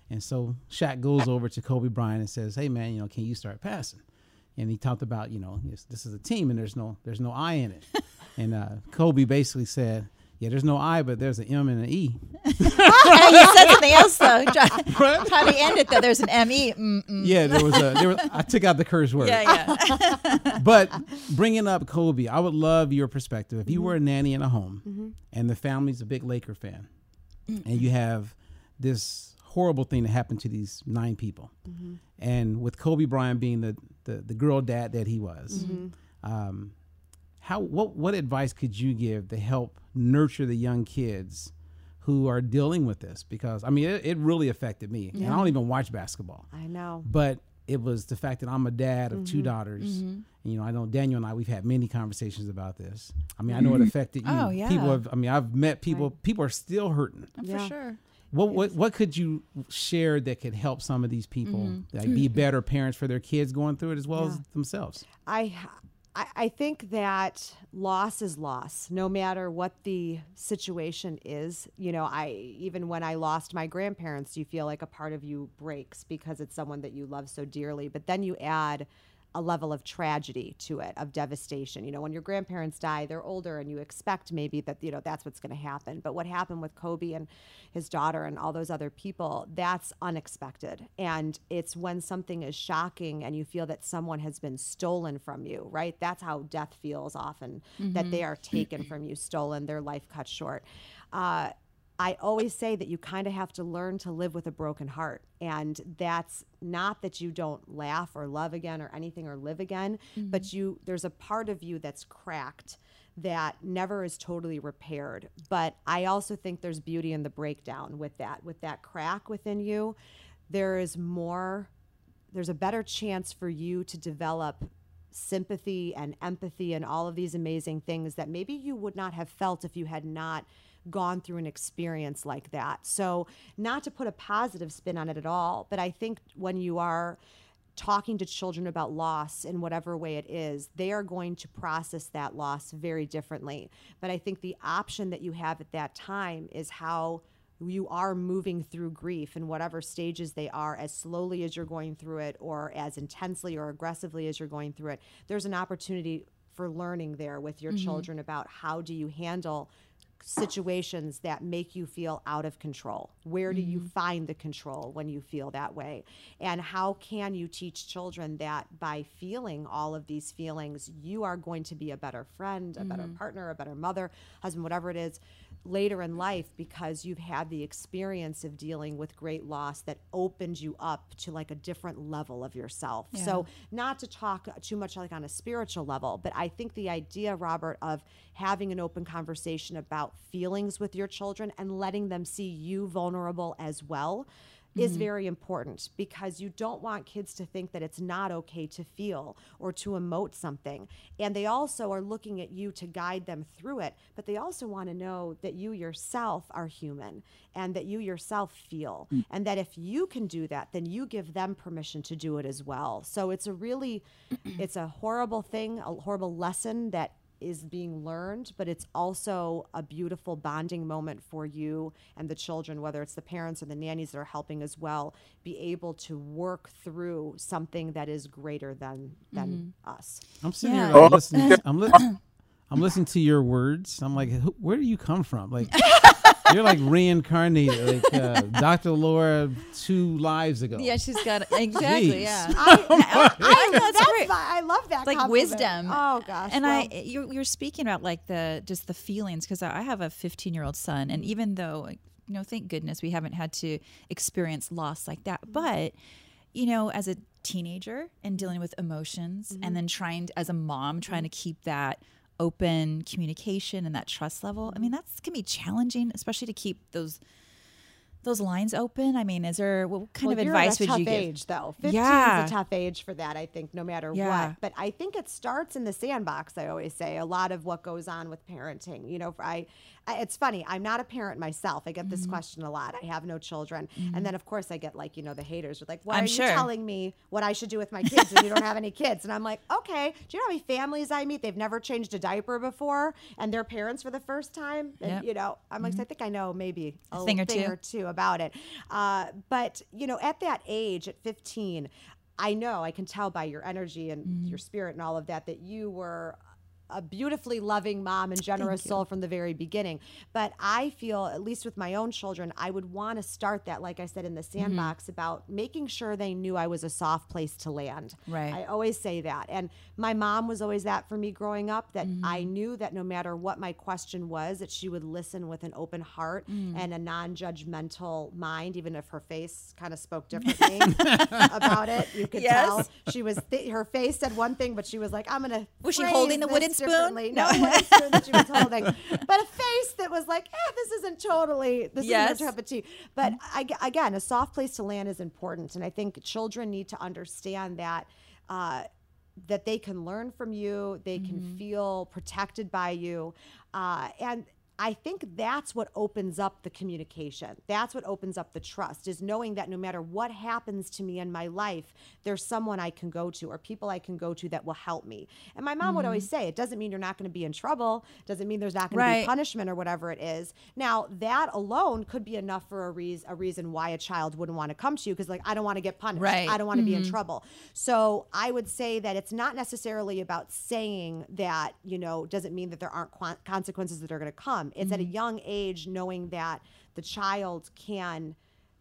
And so Shaq goes over to Kobe Bryant and says, "Hey man, you know, can you start passing?" And he talked about, you know, this is a team and there's no there's no I in it. and uh, Kobe basically said, "Yeah, there's no I, but there's an M and an E." and you said something else though. Try, try to end it though. There's an M E. Yeah, there was a there was, I took out the curse word. Yeah, yeah. but bringing up Kobe, I would love your perspective. If you mm-hmm. were a nanny in a home mm-hmm. and the family's a big Laker fan, mm. and you have this horrible thing that happened to these nine people, mm-hmm. and with Kobe Bryant being the, the, the girl dad that he was, mm-hmm. um, how what what advice could you give to help nurture the young kids? Who are dealing with this? Because I mean, it, it really affected me. And I don't even watch basketball i know but it was the fact that I'm a dad of two mm-hmm. daughters. And, you know, I know Daniel and I we've had many conversations about this. I mean, I know it affected you. Oh, yeah. People have. I mean, I've met people. People are still hurting. Oh, yeah. For sure. What what what could you share that could help some of these people mm-hmm. like be mm-hmm. better parents for their kids going through it as well as themselves? I, I I think that loss is loss, no matter what the situation is. You know, I even when I lost my grandparents, you feel like a part of you breaks because it's someone that you love so dearly. But then you add a level of tragedy to it, of devastation. You know, when your grandparents die, they're older and you expect maybe that, you know, that's what's going to happen. But what happened with Kobe and his daughter and all those other people, that's unexpected. And it's when something is shocking and you feel that someone has been stolen from you, right? That's how death feels often, that they are taken from you, stolen, their life cut short. Uh, I always say that you kind of have to learn to live with a broken heart. And that's not that you don't laugh or love again or anything or live again, but mm-hmm. you there's a part of you that's cracked that never is totally repaired. But I also think there's beauty in the breakdown with that. With that crack within you, there is more there's a better chance for you to develop sympathy and empathy and all of these amazing things that maybe you would not have felt if you had not gone through an experience like that. So, not to put a positive spin on it at all, but I think when you are talking to children about loss in whatever way it is, they are going to process that loss very differently. But I think the option that you have at that time is how you are moving through grief in whatever stages they are as slowly as you're going through it or as intensely or aggressively as you're going through it there's an opportunity for learning there with your mm-hmm. children about how do you handle situations that make you feel out of control? Where do mm-hmm. you find the control when you feel that way? And how can you teach children that by feeling all of these feelings, you are going to be a better friend, a mm-hmm. better partner, a better mother, husband, whatever it is, later in life because you've had the experience of dealing with great loss that opened you up to like a different level of yourself. Yeah. So, not to talk too much like on a spiritual level, but I think the idea, Robert, of having an open conversation about feelings with your children and letting them see you vulnerable as well mm-hmm. is very important because you don't want kids to think that it's not okay to feel or to emote something. And they also are looking at you to guide them through it, but they also want to know that you yourself are human and that you yourself feel. Mm. And that if you can do that, then you give them permission to do it as well. So it's a really it's a horrible thing, a horrible lesson that is being learned, but it's also a beautiful bonding moment for you and the children, whether it's the parents or the nannies that are helping as well, be able to work through something that is greater than than mm-hmm. us. I'm sitting yeah. here like, listening. I'm, li- I'm listening to your words. I'm like, where do you come from? Like. You're like reincarnated, like uh, Dr. Laura two lives ago. Yeah, she's got exactly. Jeez. Yeah, I, I, I, know that's great. I love that. like compliment. wisdom. Oh gosh. And well. I, you're, you're speaking about like the just the feelings because I have a 15 year old son, and even though you know, thank goodness we haven't had to experience loss like that, but you know, as a teenager and dealing with emotions, mm-hmm. and then trying to, as a mom trying mm-hmm. to keep that open communication and that trust level. I mean, mm-hmm. that's can be challenging, especially to keep those those lines open? I mean, is there what kind well, of advice would you give? age though. 15 yeah. is a tough age for that, I think, no matter yeah. what. But I think it starts in the sandbox, I always say. A lot of what goes on with parenting. You know, I it's funny. I'm not a parent myself. I get this mm-hmm. question a lot. I have no children, mm-hmm. and then of course I get like you know the haters are like, "Why I'm are sure. you telling me what I should do with my kids when you don't have any kids?" And I'm like, "Okay, do you know how many families I meet? They've never changed a diaper before, and their parents for the first time. And yep. you know, I'm like, mm-hmm. I think I know maybe a, a thing, or, thing two. or two about it. Uh, but you know, at that age, at 15, I know I can tell by your energy and mm-hmm. your spirit and all of that that you were a beautifully loving mom and generous soul from the very beginning. But I feel, at least with my own children, I would want to start that, like I said, in the mm-hmm. sandbox mm-hmm. about making sure they knew I was a soft place to land. Right. I always say that. And my mom was always that for me growing up, that mm-hmm. I knew that no matter what my question was, that she would listen with an open heart mm. and a non judgmental mind, even if her face kind of spoke differently about it. You could yes. tell she was, th- her face said one thing, but she was like, I'm going to. Was she holding the wooden spoon? No, wooden spoon that she was holding, but a face that was like, eh, this isn't totally, this yes. isn't a cup of tea. But I, again, a soft place to land is important. And I think children need to understand that. Uh, that they can learn from you, they can mm-hmm. feel protected by you, uh, and I think that's what opens up the communication. That's what opens up the trust is knowing that no matter what happens to me in my life, there's someone I can go to or people I can go to that will help me. And my mom mm-hmm. would always mm-hmm. say, it doesn't mean you're not going to be in trouble, doesn't mean there's not going right. to be punishment or whatever it is. Now, that alone could be enough for a reason a reason why a child wouldn't want to come to you because like I don't want to get punished. Right. I don't want to mm-hmm. be in mm-hmm. trouble. So, I would say that it's not necessarily about saying that, you know, doesn't mean that there aren't consequences that are going to come it's mm-hmm. at a mm-hmm. young age knowing that the child can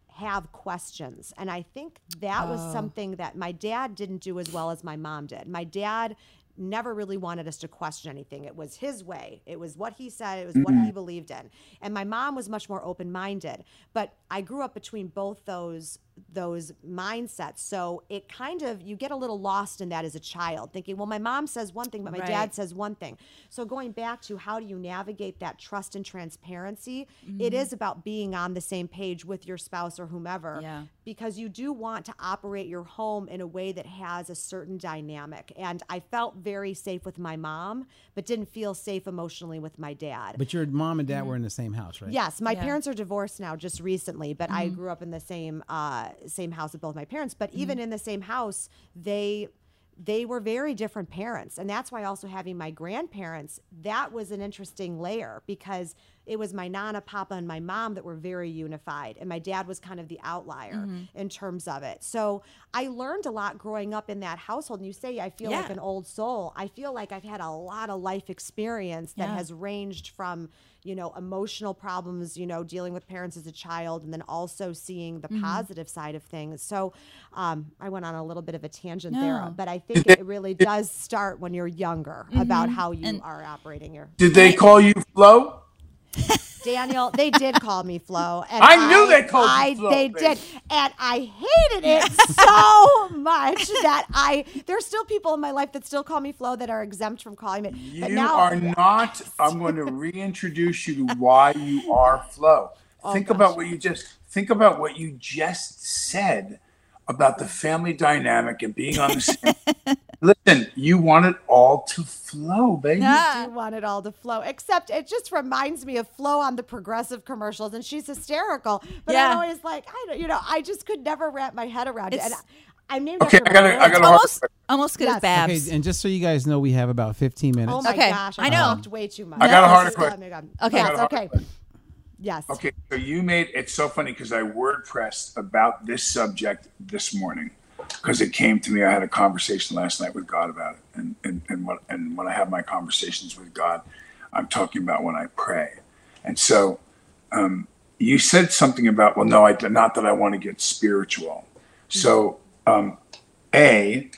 have questions. And I think that oh. was something that my dad didn't do as well as my mom did. My dad never really wanted us to question anything. It was his way. It was what he said. It was mm-hmm. what he believed in. And my mom was much more open minded. But I grew up between both those those mindsets. So it kind of you get a little lost in that as a child, thinking, well, my mom says one thing, but my Right. dad says one thing. So going back to how do you navigate that trust and transparency, Mm-hmm. it is about being on the same page with your spouse or whomever. Yeah. Because you do want to operate your home in a way that has a certain dynamic. And I felt very safe with my mom, but didn't feel safe emotionally with my dad. But your mom and dad were in the same house, right? Yes, my Yeah. parents are divorced now, just recently, but I grew up in the same uh, same house with both my parents. But even mm. in the same house, they they were very different parents, and that's why also having my grandparents that was an interesting layer because it was my nana, papa, and my mom that were very unified, and my dad was kind of the outlier in terms of it. So I learned a lot growing up in that household. And you say I feel like an old soul. I feel like I've had a lot of life experience that Yeah. has ranged from you know emotional problems you know dealing with parents as a child and then also seeing the Mm-hmm. positive side of things so um, i went on a little bit of a tangent there but i think it really does start when you're younger about how you Mm-hmm. And- are operating your Did they call you Flo? Daniel they did call me flo and I knew they called I- Flo, they babe. did and i hated it so much that i there's still people in my life that still call me flo that are exempt from calling it You but now are not. I'm going to reintroduce you to why you are Flo. Oh, think about what you just think about what you just said about the family dynamic and being on the same. Listen, you want it all to flow, baby. Ah. do want it all to flow. Except it just reminds me of Flo on the progressive commercials, and she's hysterical. But Yeah. I'm always like, I don't, you know, I just could never wrap my head around it. And I, I'm named Okay, after I gotta- I gotta- grandma. almost almost good Yes. as Babs. Okay, and just so you guys know, we have about 15 minutes. Oh my Okay, gosh, I I know. way too much. I got a This harder question. oh my God. Okay. Yes, I got a harder okay. question. Yes. Okay, so you made it's so funny because I WordPressed about this subject this morning because it came to me. I had a conversation last night with God about it, and and and what and when I have my conversations with God, I'm talking about when I pray, and so um, you said something about well, no, I not that I want to get spiritual. So, um, a,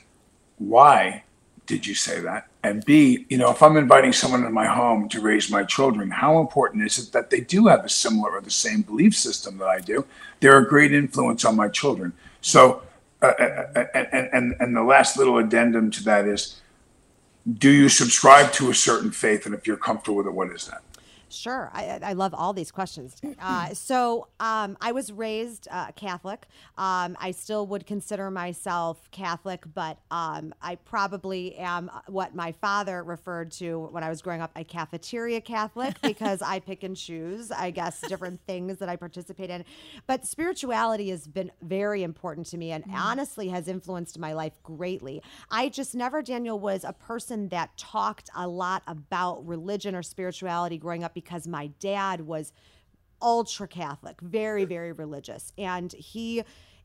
why did you say that? And B, you know, if I'm inviting someone into my home to raise my children, how important is it that they do have a similar or the same belief system that I do? They're a great influence on my children. So, uh, uh, and, and, and the last little addendum to that is do you subscribe to a certain faith? And if you're comfortable with it, what is that? Sure. I, I- love all these questions. Uh, so um, I was raised uh, Catholic. Um, I still would consider myself Catholic, but um, I probably am what my father referred to when I was growing up a cafeteria Catholic because I pick and choose, I guess, different things that I participate in. But spirituality has been very important to me and honestly has influenced my life greatly. I just never, Daniel, was a person that talked a lot about religion or spirituality growing up because my dad was ultra Catholic, very, very religious. And he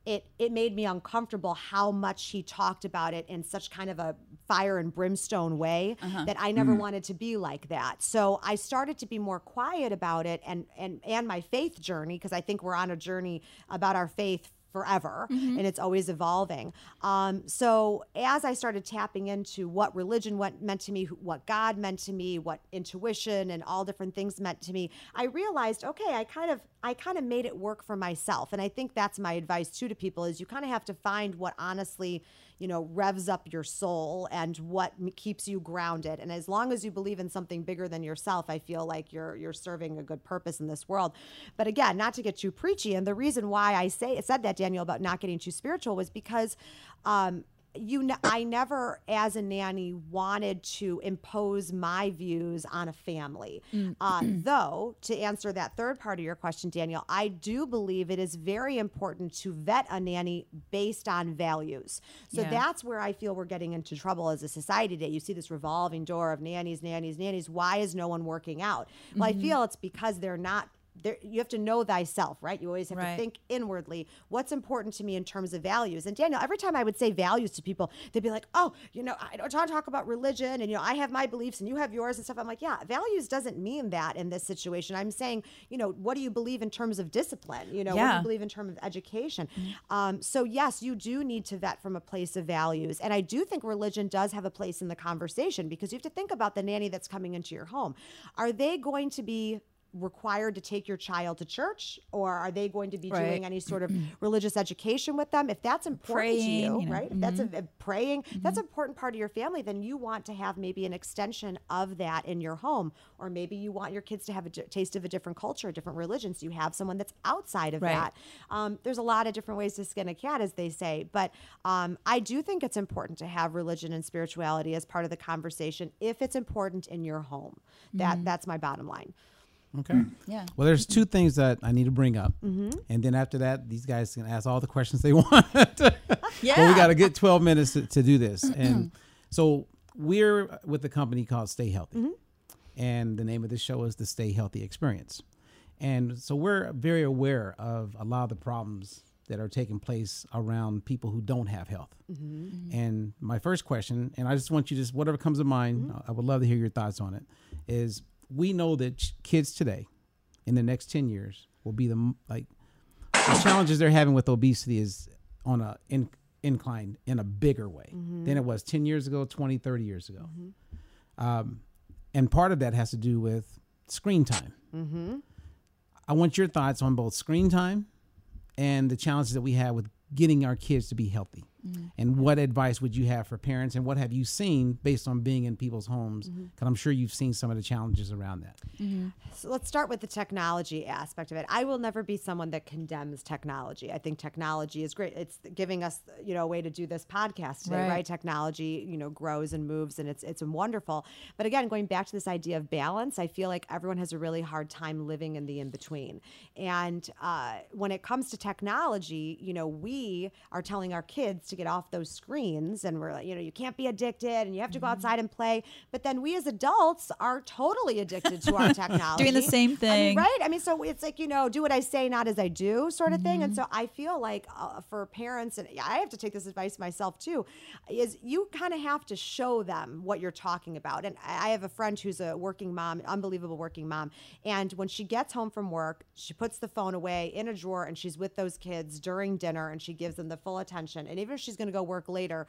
it it made me uncomfortable how much he talked about it in such kind of a fire and brimstone way uh-huh. that I never hmm. wanted to be like that. So I started to be more quiet about it and and and my faith journey because I think we're on a journey about our faith forever and it's always evolving. Um, so as I started tapping into what religion went, meant to me, what God meant to me, what intuition and all different things meant to me, I realized, okay, I kind of I kind of made it work for myself. And I think that's my advice too to people is you kind of have to find what honestly, you know, revs up your soul and what keeps you grounded. And as long as you believe in something bigger than yourself, I feel like you're you're serving a good purpose in this world. But again, not to get too preachy, and the reason why I say said that Daniel about not getting too spiritual was because um, you ne- I never as a nanny wanted to impose my views on a family. Uh, though to answer that third part of your question, Daniel, I do believe it is very important to vet a nanny based on values. So Yeah. that's where I feel we're getting into trouble as a society today. You see this revolving door of nannies, nannies, nannies. Why is no one working out? Well, I feel it's because they're not there, you have to know thyself, right? You always have Right. to think inwardly. What's important to me in terms of values? And Daniel, every time I would say values to people, they'd be like, "Oh, you know, I don't talk about religion, and you know, I have my beliefs, and you have yours, and stuff." I'm like, "Yeah, values doesn't mean that in this situation. I'm saying, you know, what do you believe in terms of discipline? You know, what do you believe in terms of education? Um, so yes, you do need to vet from a place of values, and I do think religion does have a place in the conversation because you have to think about the nanny that's coming into your home. Are they going to be required to take your child to church or are they going to be Right. doing any sort of religious education with them? If that's important to you you know, mm-hmm. right? If that's a, a praying that's an important part of your family then you want to have maybe an extension of that in your home. Or maybe you want your kids to have a taste of a different culture a different religion so you have someone that's outside of Right. that. Um, there's a lot of different ways to skin a cat as they say but um, i do think it's important to have religion and spirituality as part of the conversation if it's important in your home. That that's my bottom line Okay. Yeah. Well, there's two things that I need to bring up, Mm-hmm. and then after that, these guys can ask all the questions they want. Yeah. But we got a good 12 minutes to, to do this, and so we're with a company called Stayhealthy, Mm-hmm. and the name of the show is the Stayhealthy Experience, and so we're very aware of a lot of the problems that are taking place around people who don't have health. And my first question, and I just want you to just whatever comes to mind, I would love to hear your thoughts on it. Is we know that kids today, in the next ten years, will be the like the challenges they're having with obesity is on a in, incline in a bigger way mm-hmm. than it was 10 years ago 20 30 years ago. Mm-hmm. Um, and part of that has to do with screen time. Mm-hmm. I want your thoughts on both screen time and the challenges that we have with getting our kids to be healthy Mm. and what advice would you have for parents and what have you seen based on being in people's homes mm-hmm. because i'm sure you've seen some of the challenges around that mm-hmm. So let's start with the technology aspect of it. I will never be someone that condemns technology. I think technology is great. It's giving us, you know, a way to do this podcast today, Right. right? Technology, you know, grows and moves and it's it's wonderful. But again, going back to this idea of balance, I feel like everyone has a really hard time living in the in between. And uh, when it comes to technology, you know, we are telling our kids to get off those screens and we're like, you know, you can't be addicted and you have to go outside and play. But then we as adults are totally addicted to our technology. Doing the same I mean, thing. right? I mean, so it's like, you know, do what I say, not as I do, sort of thing. And Mm-hmm. so I feel like uh, for parents, and I have to take this advice myself too, is you kind of have to show them what you're talking about. And I I have a friend who's a working mom, unbelievable working mom. And when she gets home from work, she puts the phone away in a drawer and she's with those kids during dinner and she gives them the full attention. And even if she's going to go work later,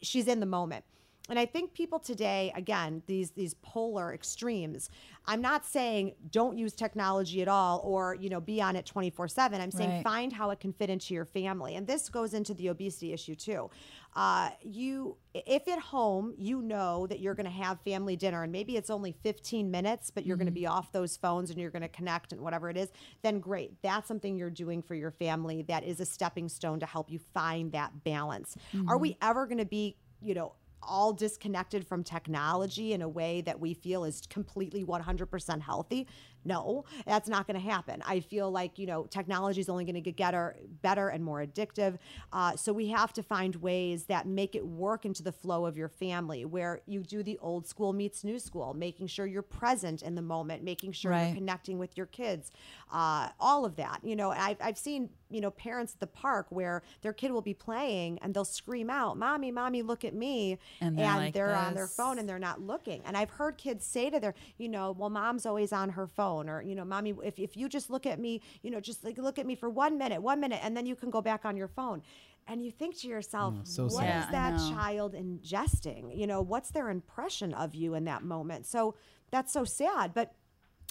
she's in the moment. And I think people today, again, these these polar extremes. I'm not saying don't use technology at all or you know be on it 24 seven. I'm saying Right. find how it can fit into your family, and this goes into the obesity issue too. Uh, you, if at home you know that you're going to have family dinner, and maybe it's only 15 minutes, but you're going to be off those phones and you're going to connect and whatever it is, then great. That's something you're doing for your family. That is a stepping stone to help you find that balance. Are we ever going to be, you know? all disconnected from technology in a way that we feel is completely 100% healthy. No, that's not going to happen. I feel like, you know, technology is only going to get better, better and more addictive. Uh, so we have to find ways that make it work into the flow of your family where you do the old school meets new school, making sure you're present in the moment, making sure Right. you're connecting with your kids, uh, all of that. You know, I've, I've seen, you know, parents at the park where their kid will be playing and they'll scream out, Mommy, Mommy, look at me. And they're like on their phone and they're not looking. And I've heard kids say to their, you know, well, mom's always on her phone or, you know, mommy, if, if you just look at me, you know, just like look at me for one minute, one minute, and then you can go back on your phone. And you think to yourself, Mm, so what is sad. Yeah, I that child ingesting? You know, what's their impression of you in that moment? So that's so sad. But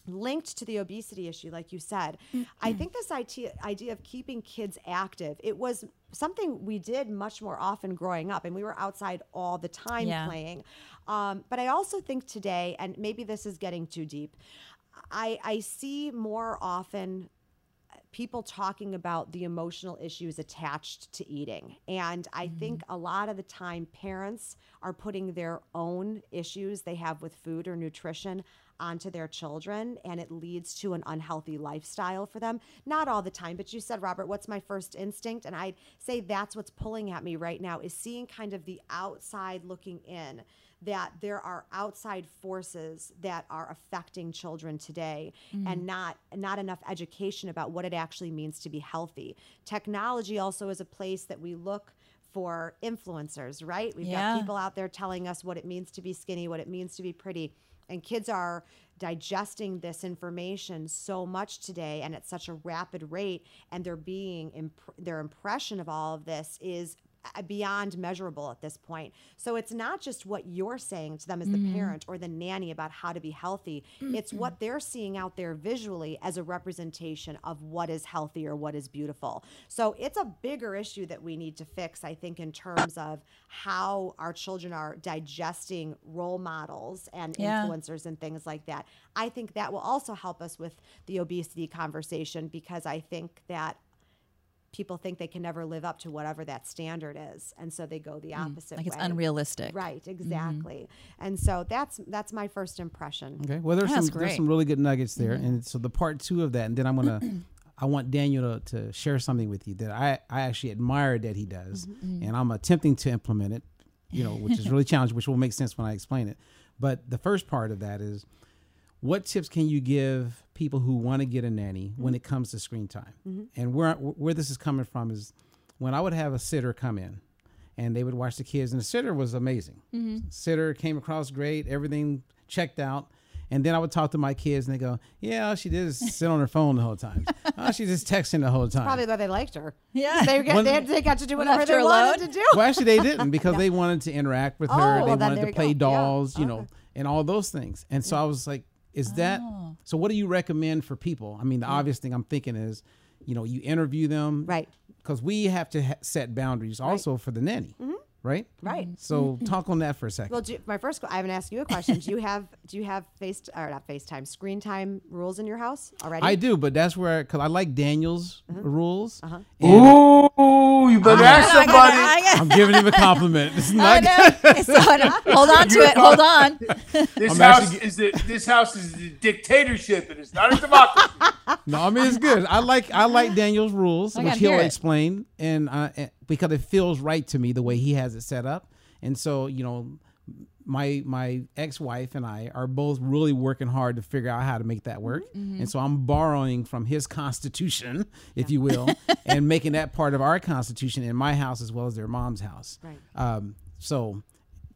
linked to the obesity issue like you said i think this idea, idea of keeping kids active it was something we did much more often growing up and we were outside all the time Yeah. playing um, but i also think today and maybe this is getting too deep i, I see more often people talking about the emotional issues attached to eating. And I think a lot of the time, parents are putting their own issues they have with food or nutrition onto their children, and it leads to an unhealthy lifestyle for them. Not all the time, but you said, Robert, what's my first instinct? And I'd say that's what's pulling at me right now is seeing kind of the outside looking in that there are outside forces that are affecting children today mm-hmm. and not not enough education about what it actually means to be healthy. Technology also is a place that we look for influencers, right? We've Yeah. got people out there telling us what it means to be skinny, what it means to be pretty. And kids are digesting this information so much today and at such a rapid rate. And they're being imp- their impression of all of this is beyond measurable at this point. So it's not just what you're saying to them as the mm-hmm. parent or the nanny about how to be healthy. It's what mm-hmm. they're seeing out there visually as a representation of what is healthy or what is beautiful. So it's a bigger issue that we need to fix, I think, in terms of how our children are digesting role models and Yeah. influencers and things like that. I think that will also help us with the obesity conversation because I think that people think they can never live up to whatever that standard is. And so they go the mm, opposite Mm, like it's way. unrealistic. right mm-hmm. exactly. And so that's that's my first impression. Okay. Well, there's That's some there's some really good nuggets there, mm-hmm. and so the part two of that, and then I'm gonna, I want Daniel to, to share something with you that I I actually admire that he does, mm-hmm. and I'm attempting to implement it, you know, which is really challenging, which will make sense when I explain it. But the first part of that is, what tips can you give people who want to get a nanny mm-hmm. when it comes to screen time? Mm-hmm. And where where this is coming from is when I would have a sitter come in and they would watch the kids and the sitter was amazing. Mm-hmm. Sitter came across great, everything checked out. And then I would talk to my kids and they go, Yeah, all she did is sit on her phone the whole time. Oh, she's just texting the whole time. probably why they liked her Yeah. they, got, When- they, they got to do whatever they her wanted alone? to do well, actually, they didn't because they wanted to interact with her. Oh, they well, wanted to play go. Yeah. dolls, you know, Okay. and all those things. And so I was like, is that Oh. so? What do you recommend for people? I mean, the obvious thing I'm thinking is, you know, you interview them, Right. Because we have to ha- set boundaries also for the nanny. Mm-hmm. Right. Right. So talk on that for a second. well do, my first, I haven't asked you a question do you have do you have face or not facetime screen time rules in your house already I do, but that's where because I like Daniel's Mm-hmm. rules. Uh-huh. Ooh, you better ask I got- somebody. I got- I'm giving him a compliment. It's I not. know. It's on- hold on to it. Hold on. This I'm house actually- is the, this house is a dictatorship. and It is not a democracy. No, I mean it's good. I like I like Daniel's rules, I which he'll hear it. explain, and I eh, because it feels right to me the way he has it set up, and so you know, my my ex wife and I are both really working hard to figure out how to make that work, Mm-hmm. and so I'm borrowing from his constitution, if you will, and making that part of our constitution in my house as well as their mom's house. Right. Um. So.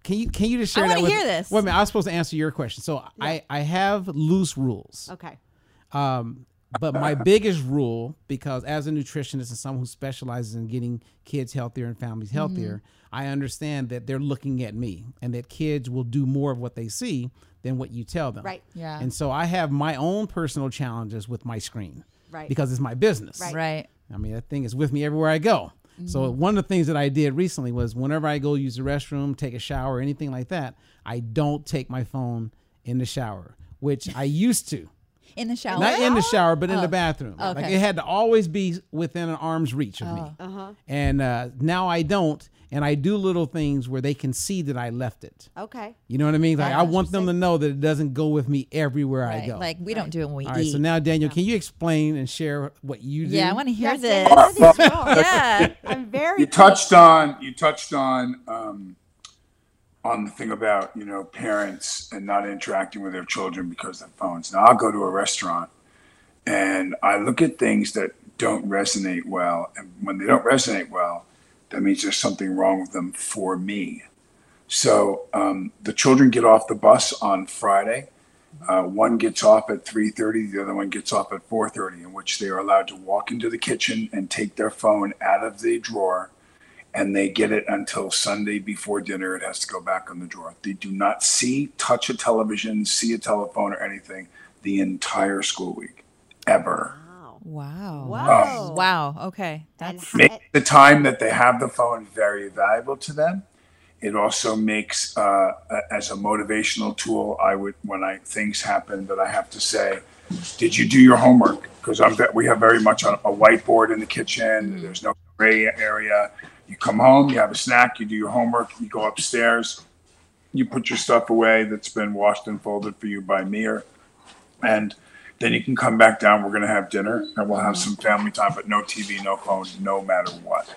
Can you can you just share I that with hear this. Wait a minute, I was supposed to answer your question. So I I have loose rules. okay Um, but my biggest rule, because as a nutritionist and someone who specializes in getting kids healthier and families healthier, I understand that they're looking at me and that kids will do more of what they see than what you tell them. Right. Yeah. And so I have my own personal challenges with my screen. Right. Because it's my business. Right. Right. I mean, that thing is with me everywhere I go. So Mm-hmm. one of the things that I did recently was whenever I go use the restroom, take a shower, or anything like that, I don't take my phone in the shower, which I used to. In the shower. Not in the shower, but in the bathroom. Like Okay. it had to always be within an arm's reach of me. Uh-huh. And uh, now I don't, and I do little things where they can see that I left it. okay You know what I mean? Like I want them to know that it doesn't go with me everywhere I go. Like we don't do it when we All right, eat. so now Daniel, can you explain and share what you do? yeah, I want to hear Yes, this. I know these rules. yeah. i'm very you touched on you touched on um, on the thing about you know parents and not interacting with their children because of phones. Now I'll go to a restaurant and I look at things that don't resonate well, and when they don't resonate well, that means there's something wrong with them for me. So um, the children get off the bus on Friday. Uh, one gets off at 3.30 the other one gets off at 4.30 in which they are allowed to walk into the kitchen and take their phone out of the drawer and they get it until sunday before dinner it has to go back on the drawer they do not see touch a television see a telephone or anything the entire school week ever wow Wow. Whoa. Wow. Okay. That's how- make the time that they have the phone very valuable to them. It also makes, uh, a- as a motivational tool, I would when I things happen that I have to say, "Did you do your homework?" Because I'm we have very much a, a whiteboard in the kitchen. There's no gray area. You come home, you have a snack, you do your homework, you go upstairs, you put your stuff away that's been washed and folded for you by Mir, and then you can come back down. We're going to have dinner and we'll have some family time, but no TV, no phone, no matter what.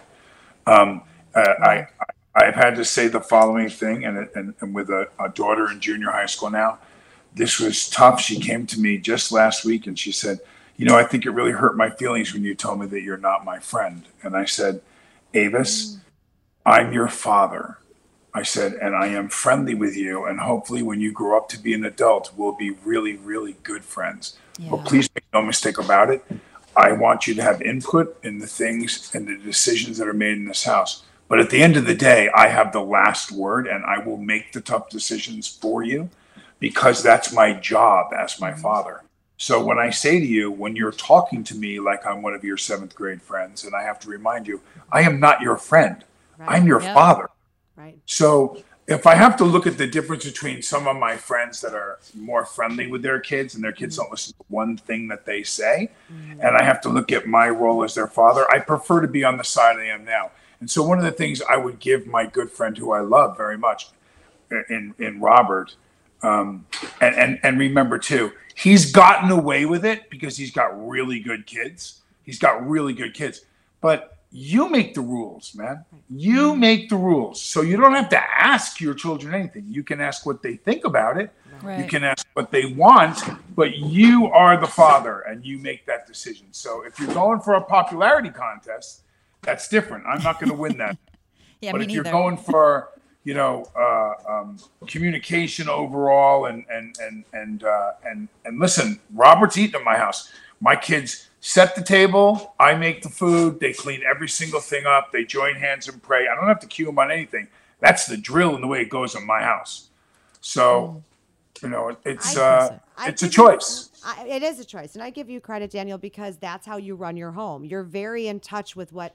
Um, uh, I, I've had to say the following thing, and, and, and with a, a daughter in junior high school now, this was tough. She came to me just last week and she said, You know, I think it really hurt my feelings when you told me that you're not my friend. And I said, Avis, I'm your father. I said, and I am friendly with you. And hopefully, when you grow up to be an adult, we'll be really, really good friends. But please make no mistake about it. I want you to have input in the things and the decisions that are made in this house. But at the end of the day, I have the last word and I will make the tough decisions for you because that's my job as my father. So when I say to you, when you're talking to me like I'm one of your seventh grade friends, and I have to remind you, I am not your friend. Right. I'm your Yep. father. Right. So if I have to look at the difference between some of my friends that are more friendly with their kids and their kids mm-hmm. don't listen to one thing that they say, mm-hmm. and I have to look at my role as their father, I prefer to be on the side I am now. And so one of the things I would give my good friend who I love very much in in Robert, um, and, and and remember too, he's gotten away with it because he's got really good kids. He's got really good kids, but you make the rules, man. You make the rules, so you don't have to ask your children anything. You can ask what they think about it. You can ask what they want, but you are the father, and you make that decision. So if you're going for a popularity contest, that's different. I'm not going to win that. Yeah, but if neither. you're going for you know uh, um, communication overall and and and and uh, and and listen robert's eating at my house. My kids set the table i make the food they clean every single thing up they join hands and pray. I don't have to cue them on anything. That's the drill and the way it goes in my house. So you know it's uh, it's a choice. I, it is a choice, and I give you credit, Daniel, because that's how you run your home. You're very in touch with what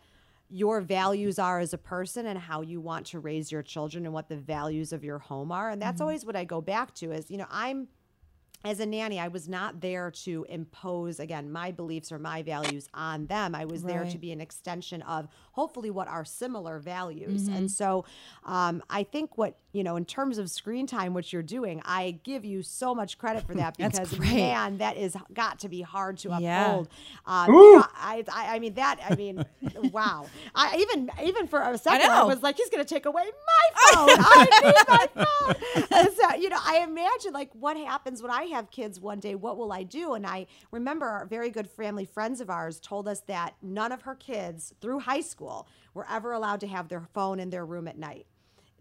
your values are as a person and how you want to raise your children and what the values of your home are. And that's Mm-hmm. always what I go back to is, you know, I'm as a nanny, I was not there to impose again my beliefs or my values on them. I was there to be an extension of hopefully what are similar values. Mm-hmm. And so um, I think what you know in terms of screen time, what you're doing, I give you so much credit for that because great. man, that is got to be hard to Yeah. uphold. Um, I, I I mean that I mean wow. I even even for a second I, know. was like he's going to take away my phone. I need my phone. And so you know I imagine like what happens when I have kids one day. What will I do? And I remember our very good family friends of ours told us that none of her kids through high school were ever allowed to have their phone in their room at night.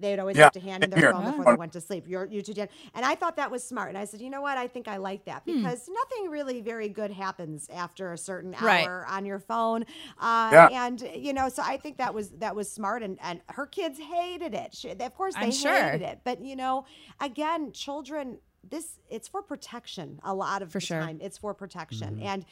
They'd always Yeah, have to hand in their here. phone before they went to sleep. You're, you two did. And I thought that was smart. And I said, you know what? I think I like that because nothing really very good happens after a certain Right. hour on your phone. Uh, Yeah. And, you know, so I think that was that was smart. And, and her kids hated it. She, of course, they I'm sure. hated it. But, you know, again, children, this it's for protection a lot of For the sure. time. It's for protection. And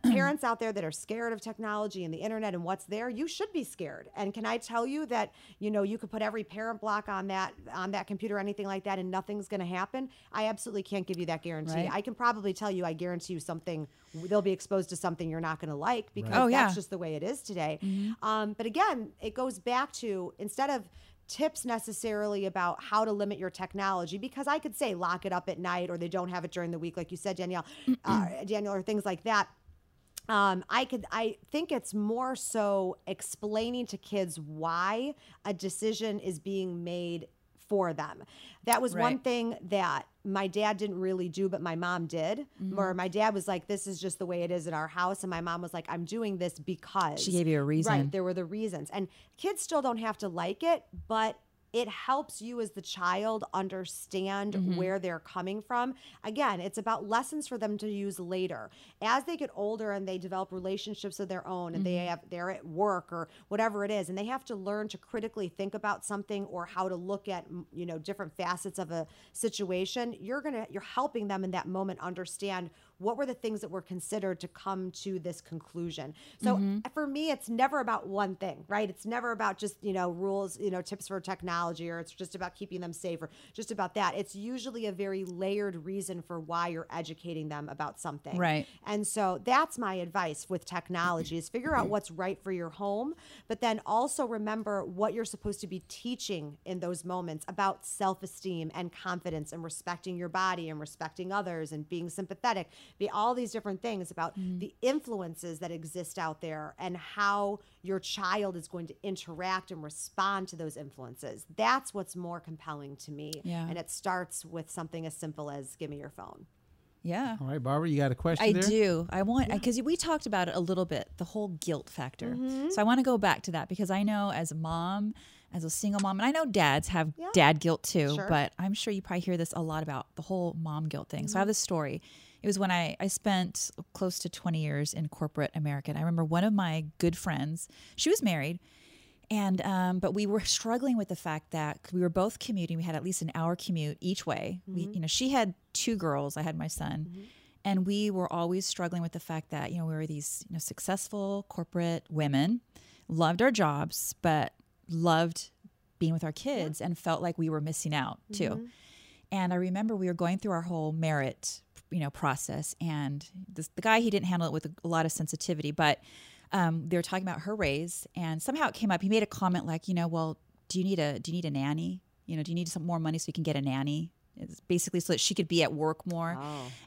parents out there that are scared of technology and the internet and what's there, you should be scared. And can I tell you that, you know, you could put every parent block on that on that computer or anything like that and nothing's going to happen? I absolutely can't give you that guarantee. Right. I can probably tell you I guarantee you something they'll be exposed to something you're not going to like because Oh, that's yeah. just the way it is today. Um, but again, it goes back to instead of tips necessarily about how to limit your technology because I could say lock it up at night or they don't have it during the week, like you said, Danielle, uh, Daniel, or things like that. Um, I could, I think it's more so explaining to kids why a decision is being made for them. That was one thing that my dad didn't really do, but my mom did. Mm-hmm. Where my dad was like, "This is just the way it is in our house," and my mom was like, "I'm doing this because." She gave you a reason. Right, there were the reasons, and kids still don't have to like it, but it helps you as the child understand Mm-hmm. where they're coming from. Again, it's about lessons for them to use later. As they get older and they develop relationships of their own and they Mm-hmm. have they're at work or whatever it is and they have to learn to critically think about something or how to look at you know different facets of a situation, you're going to you're helping them in that moment understand what were the things that were considered to come to this conclusion. So Mm-hmm. for me, it's never about one thing, right? It's never about just, you know, rules, you know, tips for technology, or it's just about keeping them safe or just about that. It's usually a very layered reason for why you're educating them about something. Right. And so that's my advice with technology is figure out what's right for your home, but then also remember what you're supposed to be teaching in those moments about self-esteem and confidence and respecting your body and respecting others and being sympathetic. Be all these different things about the influences that exist out there and how your child is going to interact and respond to those influences. That's what's more compelling to me. Yeah. And it starts with something as simple as give me your phone. Yeah. All right, Barbara, you got a question I there? do. I want because we talked about it a little bit, the whole guilt factor. Mm-hmm. So I want to go back to that because I know as a mom, as a single mom, and I know dads have Yeah. dad guilt too, Sure. but I'm sure you probably hear this a lot about the whole mom guilt thing. So I have Mm-hmm. this story. It was when I, I spent close to 20 years in corporate America. And I remember one of my good friends, she was married, And um, but we were struggling with the fact that we were both commuting. We had at least an hour commute each way. We, mm-hmm. you know, she had two girls. I had my son, mm-hmm. and we were always struggling with the fact that you know we were these you know successful corporate women, loved our jobs, but loved being with our kids, and felt like we were missing out too. Mm-hmm. And I remember we were going through our whole merit, you know, process, and this, the guy he didn't handle it with a, lot of sensitivity, but um, they were talking about her raise, and somehow it came up. He made a comment like, you know, well, do you need a do you need a nanny? You know, do you need some more money so you can get a nanny? It's basically so that she could be at work more.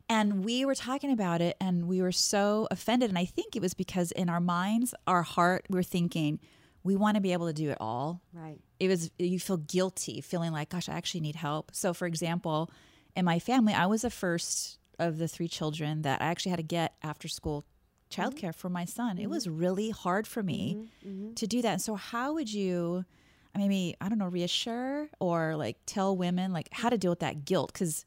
And we were talking about it, and we were so offended. And I think it was because in our minds, our heart, we were thinking, we want to be able to do it all Right. it was you feel guilty feeling like gosh i actually need help so for example in my family i was the first of the three children that i actually had to get after school mm-hmm. childcare for my son. It mm-hmm. was really hard for me mm-hmm. to do that. So how would you maybe i don't know reassure or like tell women like how to deal with that guilt? Because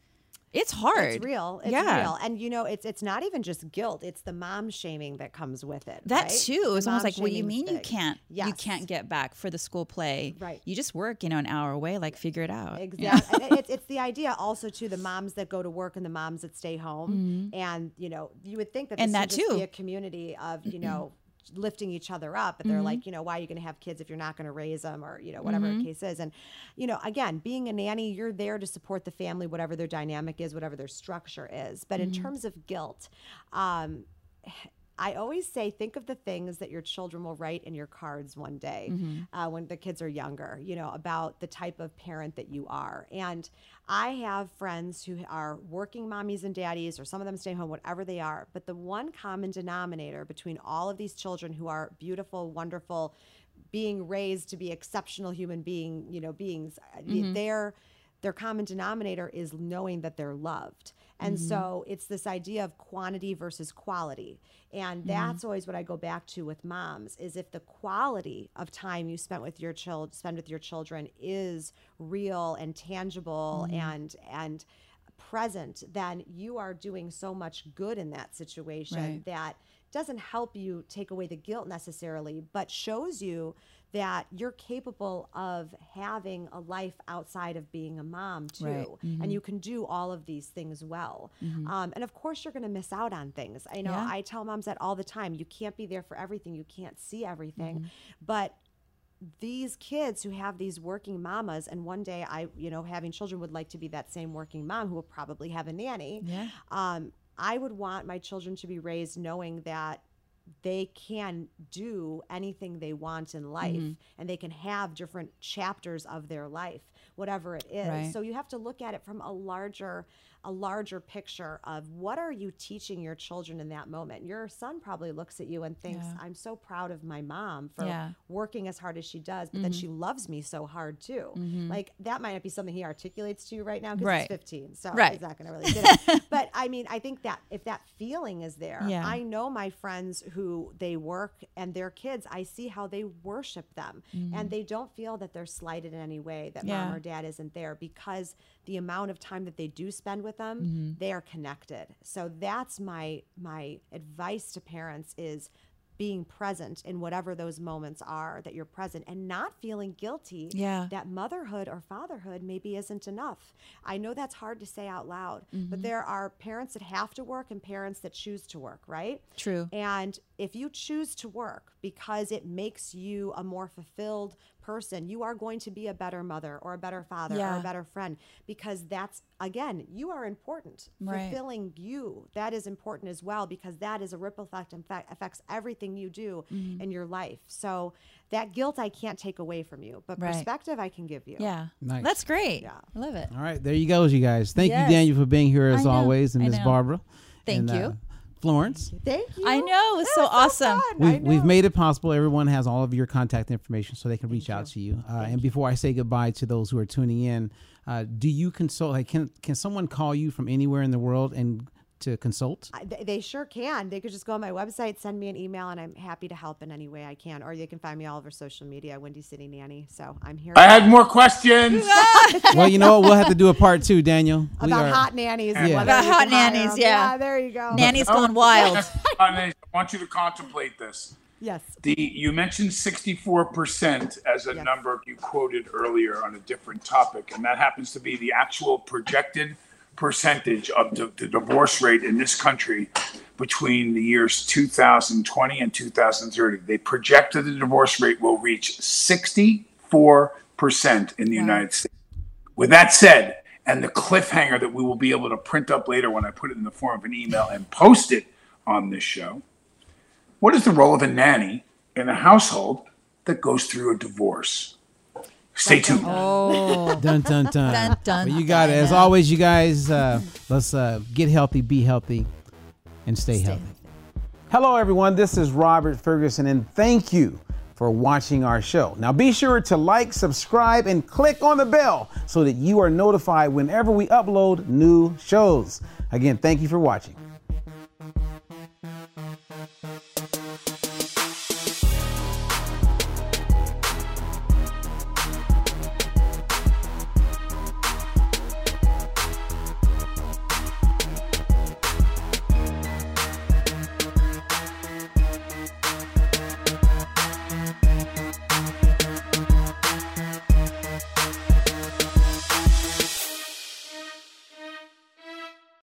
it's hard It's real. It's yeah real. And you know, it's it's not even just guilt, it's the mom shaming that comes with it. that right? too is almost like what do you mean you can't you can't get back for the school play Right. you just work you know an hour away like figure it out Exactly. it's, it's the idea also to the moms that go to work and the moms that stay home. And, you know, you would think that this Mm-hmm. And would that too. a community of, you know, lifting each other up. But they're Mm-hmm. like, you know, why are you going to have kids if you're not going to raise them or, you know, whatever Mm-hmm. the case is. And, you know, again, being a nanny, you're there to support the family, whatever their dynamic is, whatever their structure is. But Mm-hmm. in terms of guilt, um, I always say, think of the things that your children will write in your cards one day uh, when the kids are younger, you know, about the type of parent that you are. And I have friends who are working mommies and daddies, or some of them stay home, whatever they are. But the one common denominator between all of these children who are beautiful, wonderful, being raised to be exceptional human being, you know, beings, uh, their their common denominator is knowing that they're loved. And mm-hmm. so it's this idea of quantity versus quality. And mm-hmm. that's always what I go back to with moms is if the quality of time you spent with your child spend with your children is real and tangible mm-hmm. and and present, then you are doing so much good in that situation Right. that doesn't help you take away the guilt necessarily, but shows you that you're capable of having a life outside of being a mom too, Right. and you can do all of these things well. Um, and of course, you're going to miss out on things. I know Yeah. I tell moms that all the time. You can't be there for everything. You can't see everything, but these kids who have these working mamas and one day i you know having children would like to be that same working mom who will probably have a nanny Yeah. um, i would want my children to be raised knowing that they can do anything they want in life Mm-hmm. and they can have different chapters of their life whatever it is Right. so you have to look at it from a larger a larger picture of what are you teaching your children in that moment your son probably looks at you and thinks Yeah. i'm so proud of my mom for Yeah. working as hard as she does but then mm-hmm. she loves me so hard too mm-hmm. like that might not be something he articulates to you right now because Right. he's 15 so Right. he's not going to really get it but i mean i think that if that feeling is there Yeah. i know my friends who they work and their kids i see how they worship them and mm-hmm. they don't feel that they're slighted in any way that mom or dad isn't there because the amount of time that they do spend with them Mm-hmm. they are connected so that's my my advice to parents is being present in whatever those moments are that you're present and not feeling guilty Yeah. that motherhood or fatherhood maybe isn't enough. I know that's hard to say out loud, Mm-hmm. but there are parents that have to work and parents that choose to work, right? True. And if you choose to work because it makes you a more fulfilled person, you are going to be a better mother or a better father or a better friend because that's, again, you are important. Right. Fulfilling you, that is important as well because that is a ripple effect and fa- affects everything you do Mm-hmm. in your life. So that guilt I can't take away from you, but Right. perspective I can give you. Yeah. Nice. That's great. Yeah. I love it. All right, there you go, you guys. Thank Yes. you, Daniel, for being here as always, and I Miss. Barbara. Thank and, uh, you. Florence. Thank you. I know. It was That so awesome. We've, we've made it possible. Everyone has all of your contact information so they can reach out to you. Uh, and before I say goodbye to those who are tuning in, uh, do you consult? Like, can can someone call you from anywhere in the world and to consult? I- They, they sure can. They could just go on my website, send me an email, and I'm happy to help in any way I can. Or you can find me all over social media, Windy City Nanny. So I'm here I had more questions. well, you know what? We'll have to do a part two, Daniel. We about are- hot nannies. Yeah. About hot nannies, them. yeah. There you go. Nanny's Oh, going wild. I want you to contemplate this. Yes. The you mentioned 64% as a Yes. number you quoted earlier on a different topic, and that happens to be the actual projected percentage of the, the divorce rate in this country between the years 2020 and 2030. They projected the divorce rate will reach 64% in the United States. With that said, and the cliffhanger that we will be able to print up later when I put it in the form of an email and post it on this show. What is the role of a nanny in a household that goes through a divorce? Stay tuned. Oh, Dun dun dun. Dun, dun, Well, you got it. As always, you guys, uh, let's uh, get healthy, be healthy, and stay, healthy. Hello, everyone. This is Robert Ferguson, and thank you for watching our show. Now, be sure to like, subscribe, and click on the bell so that you are notified whenever we upload new shows. Again, thank you for watching.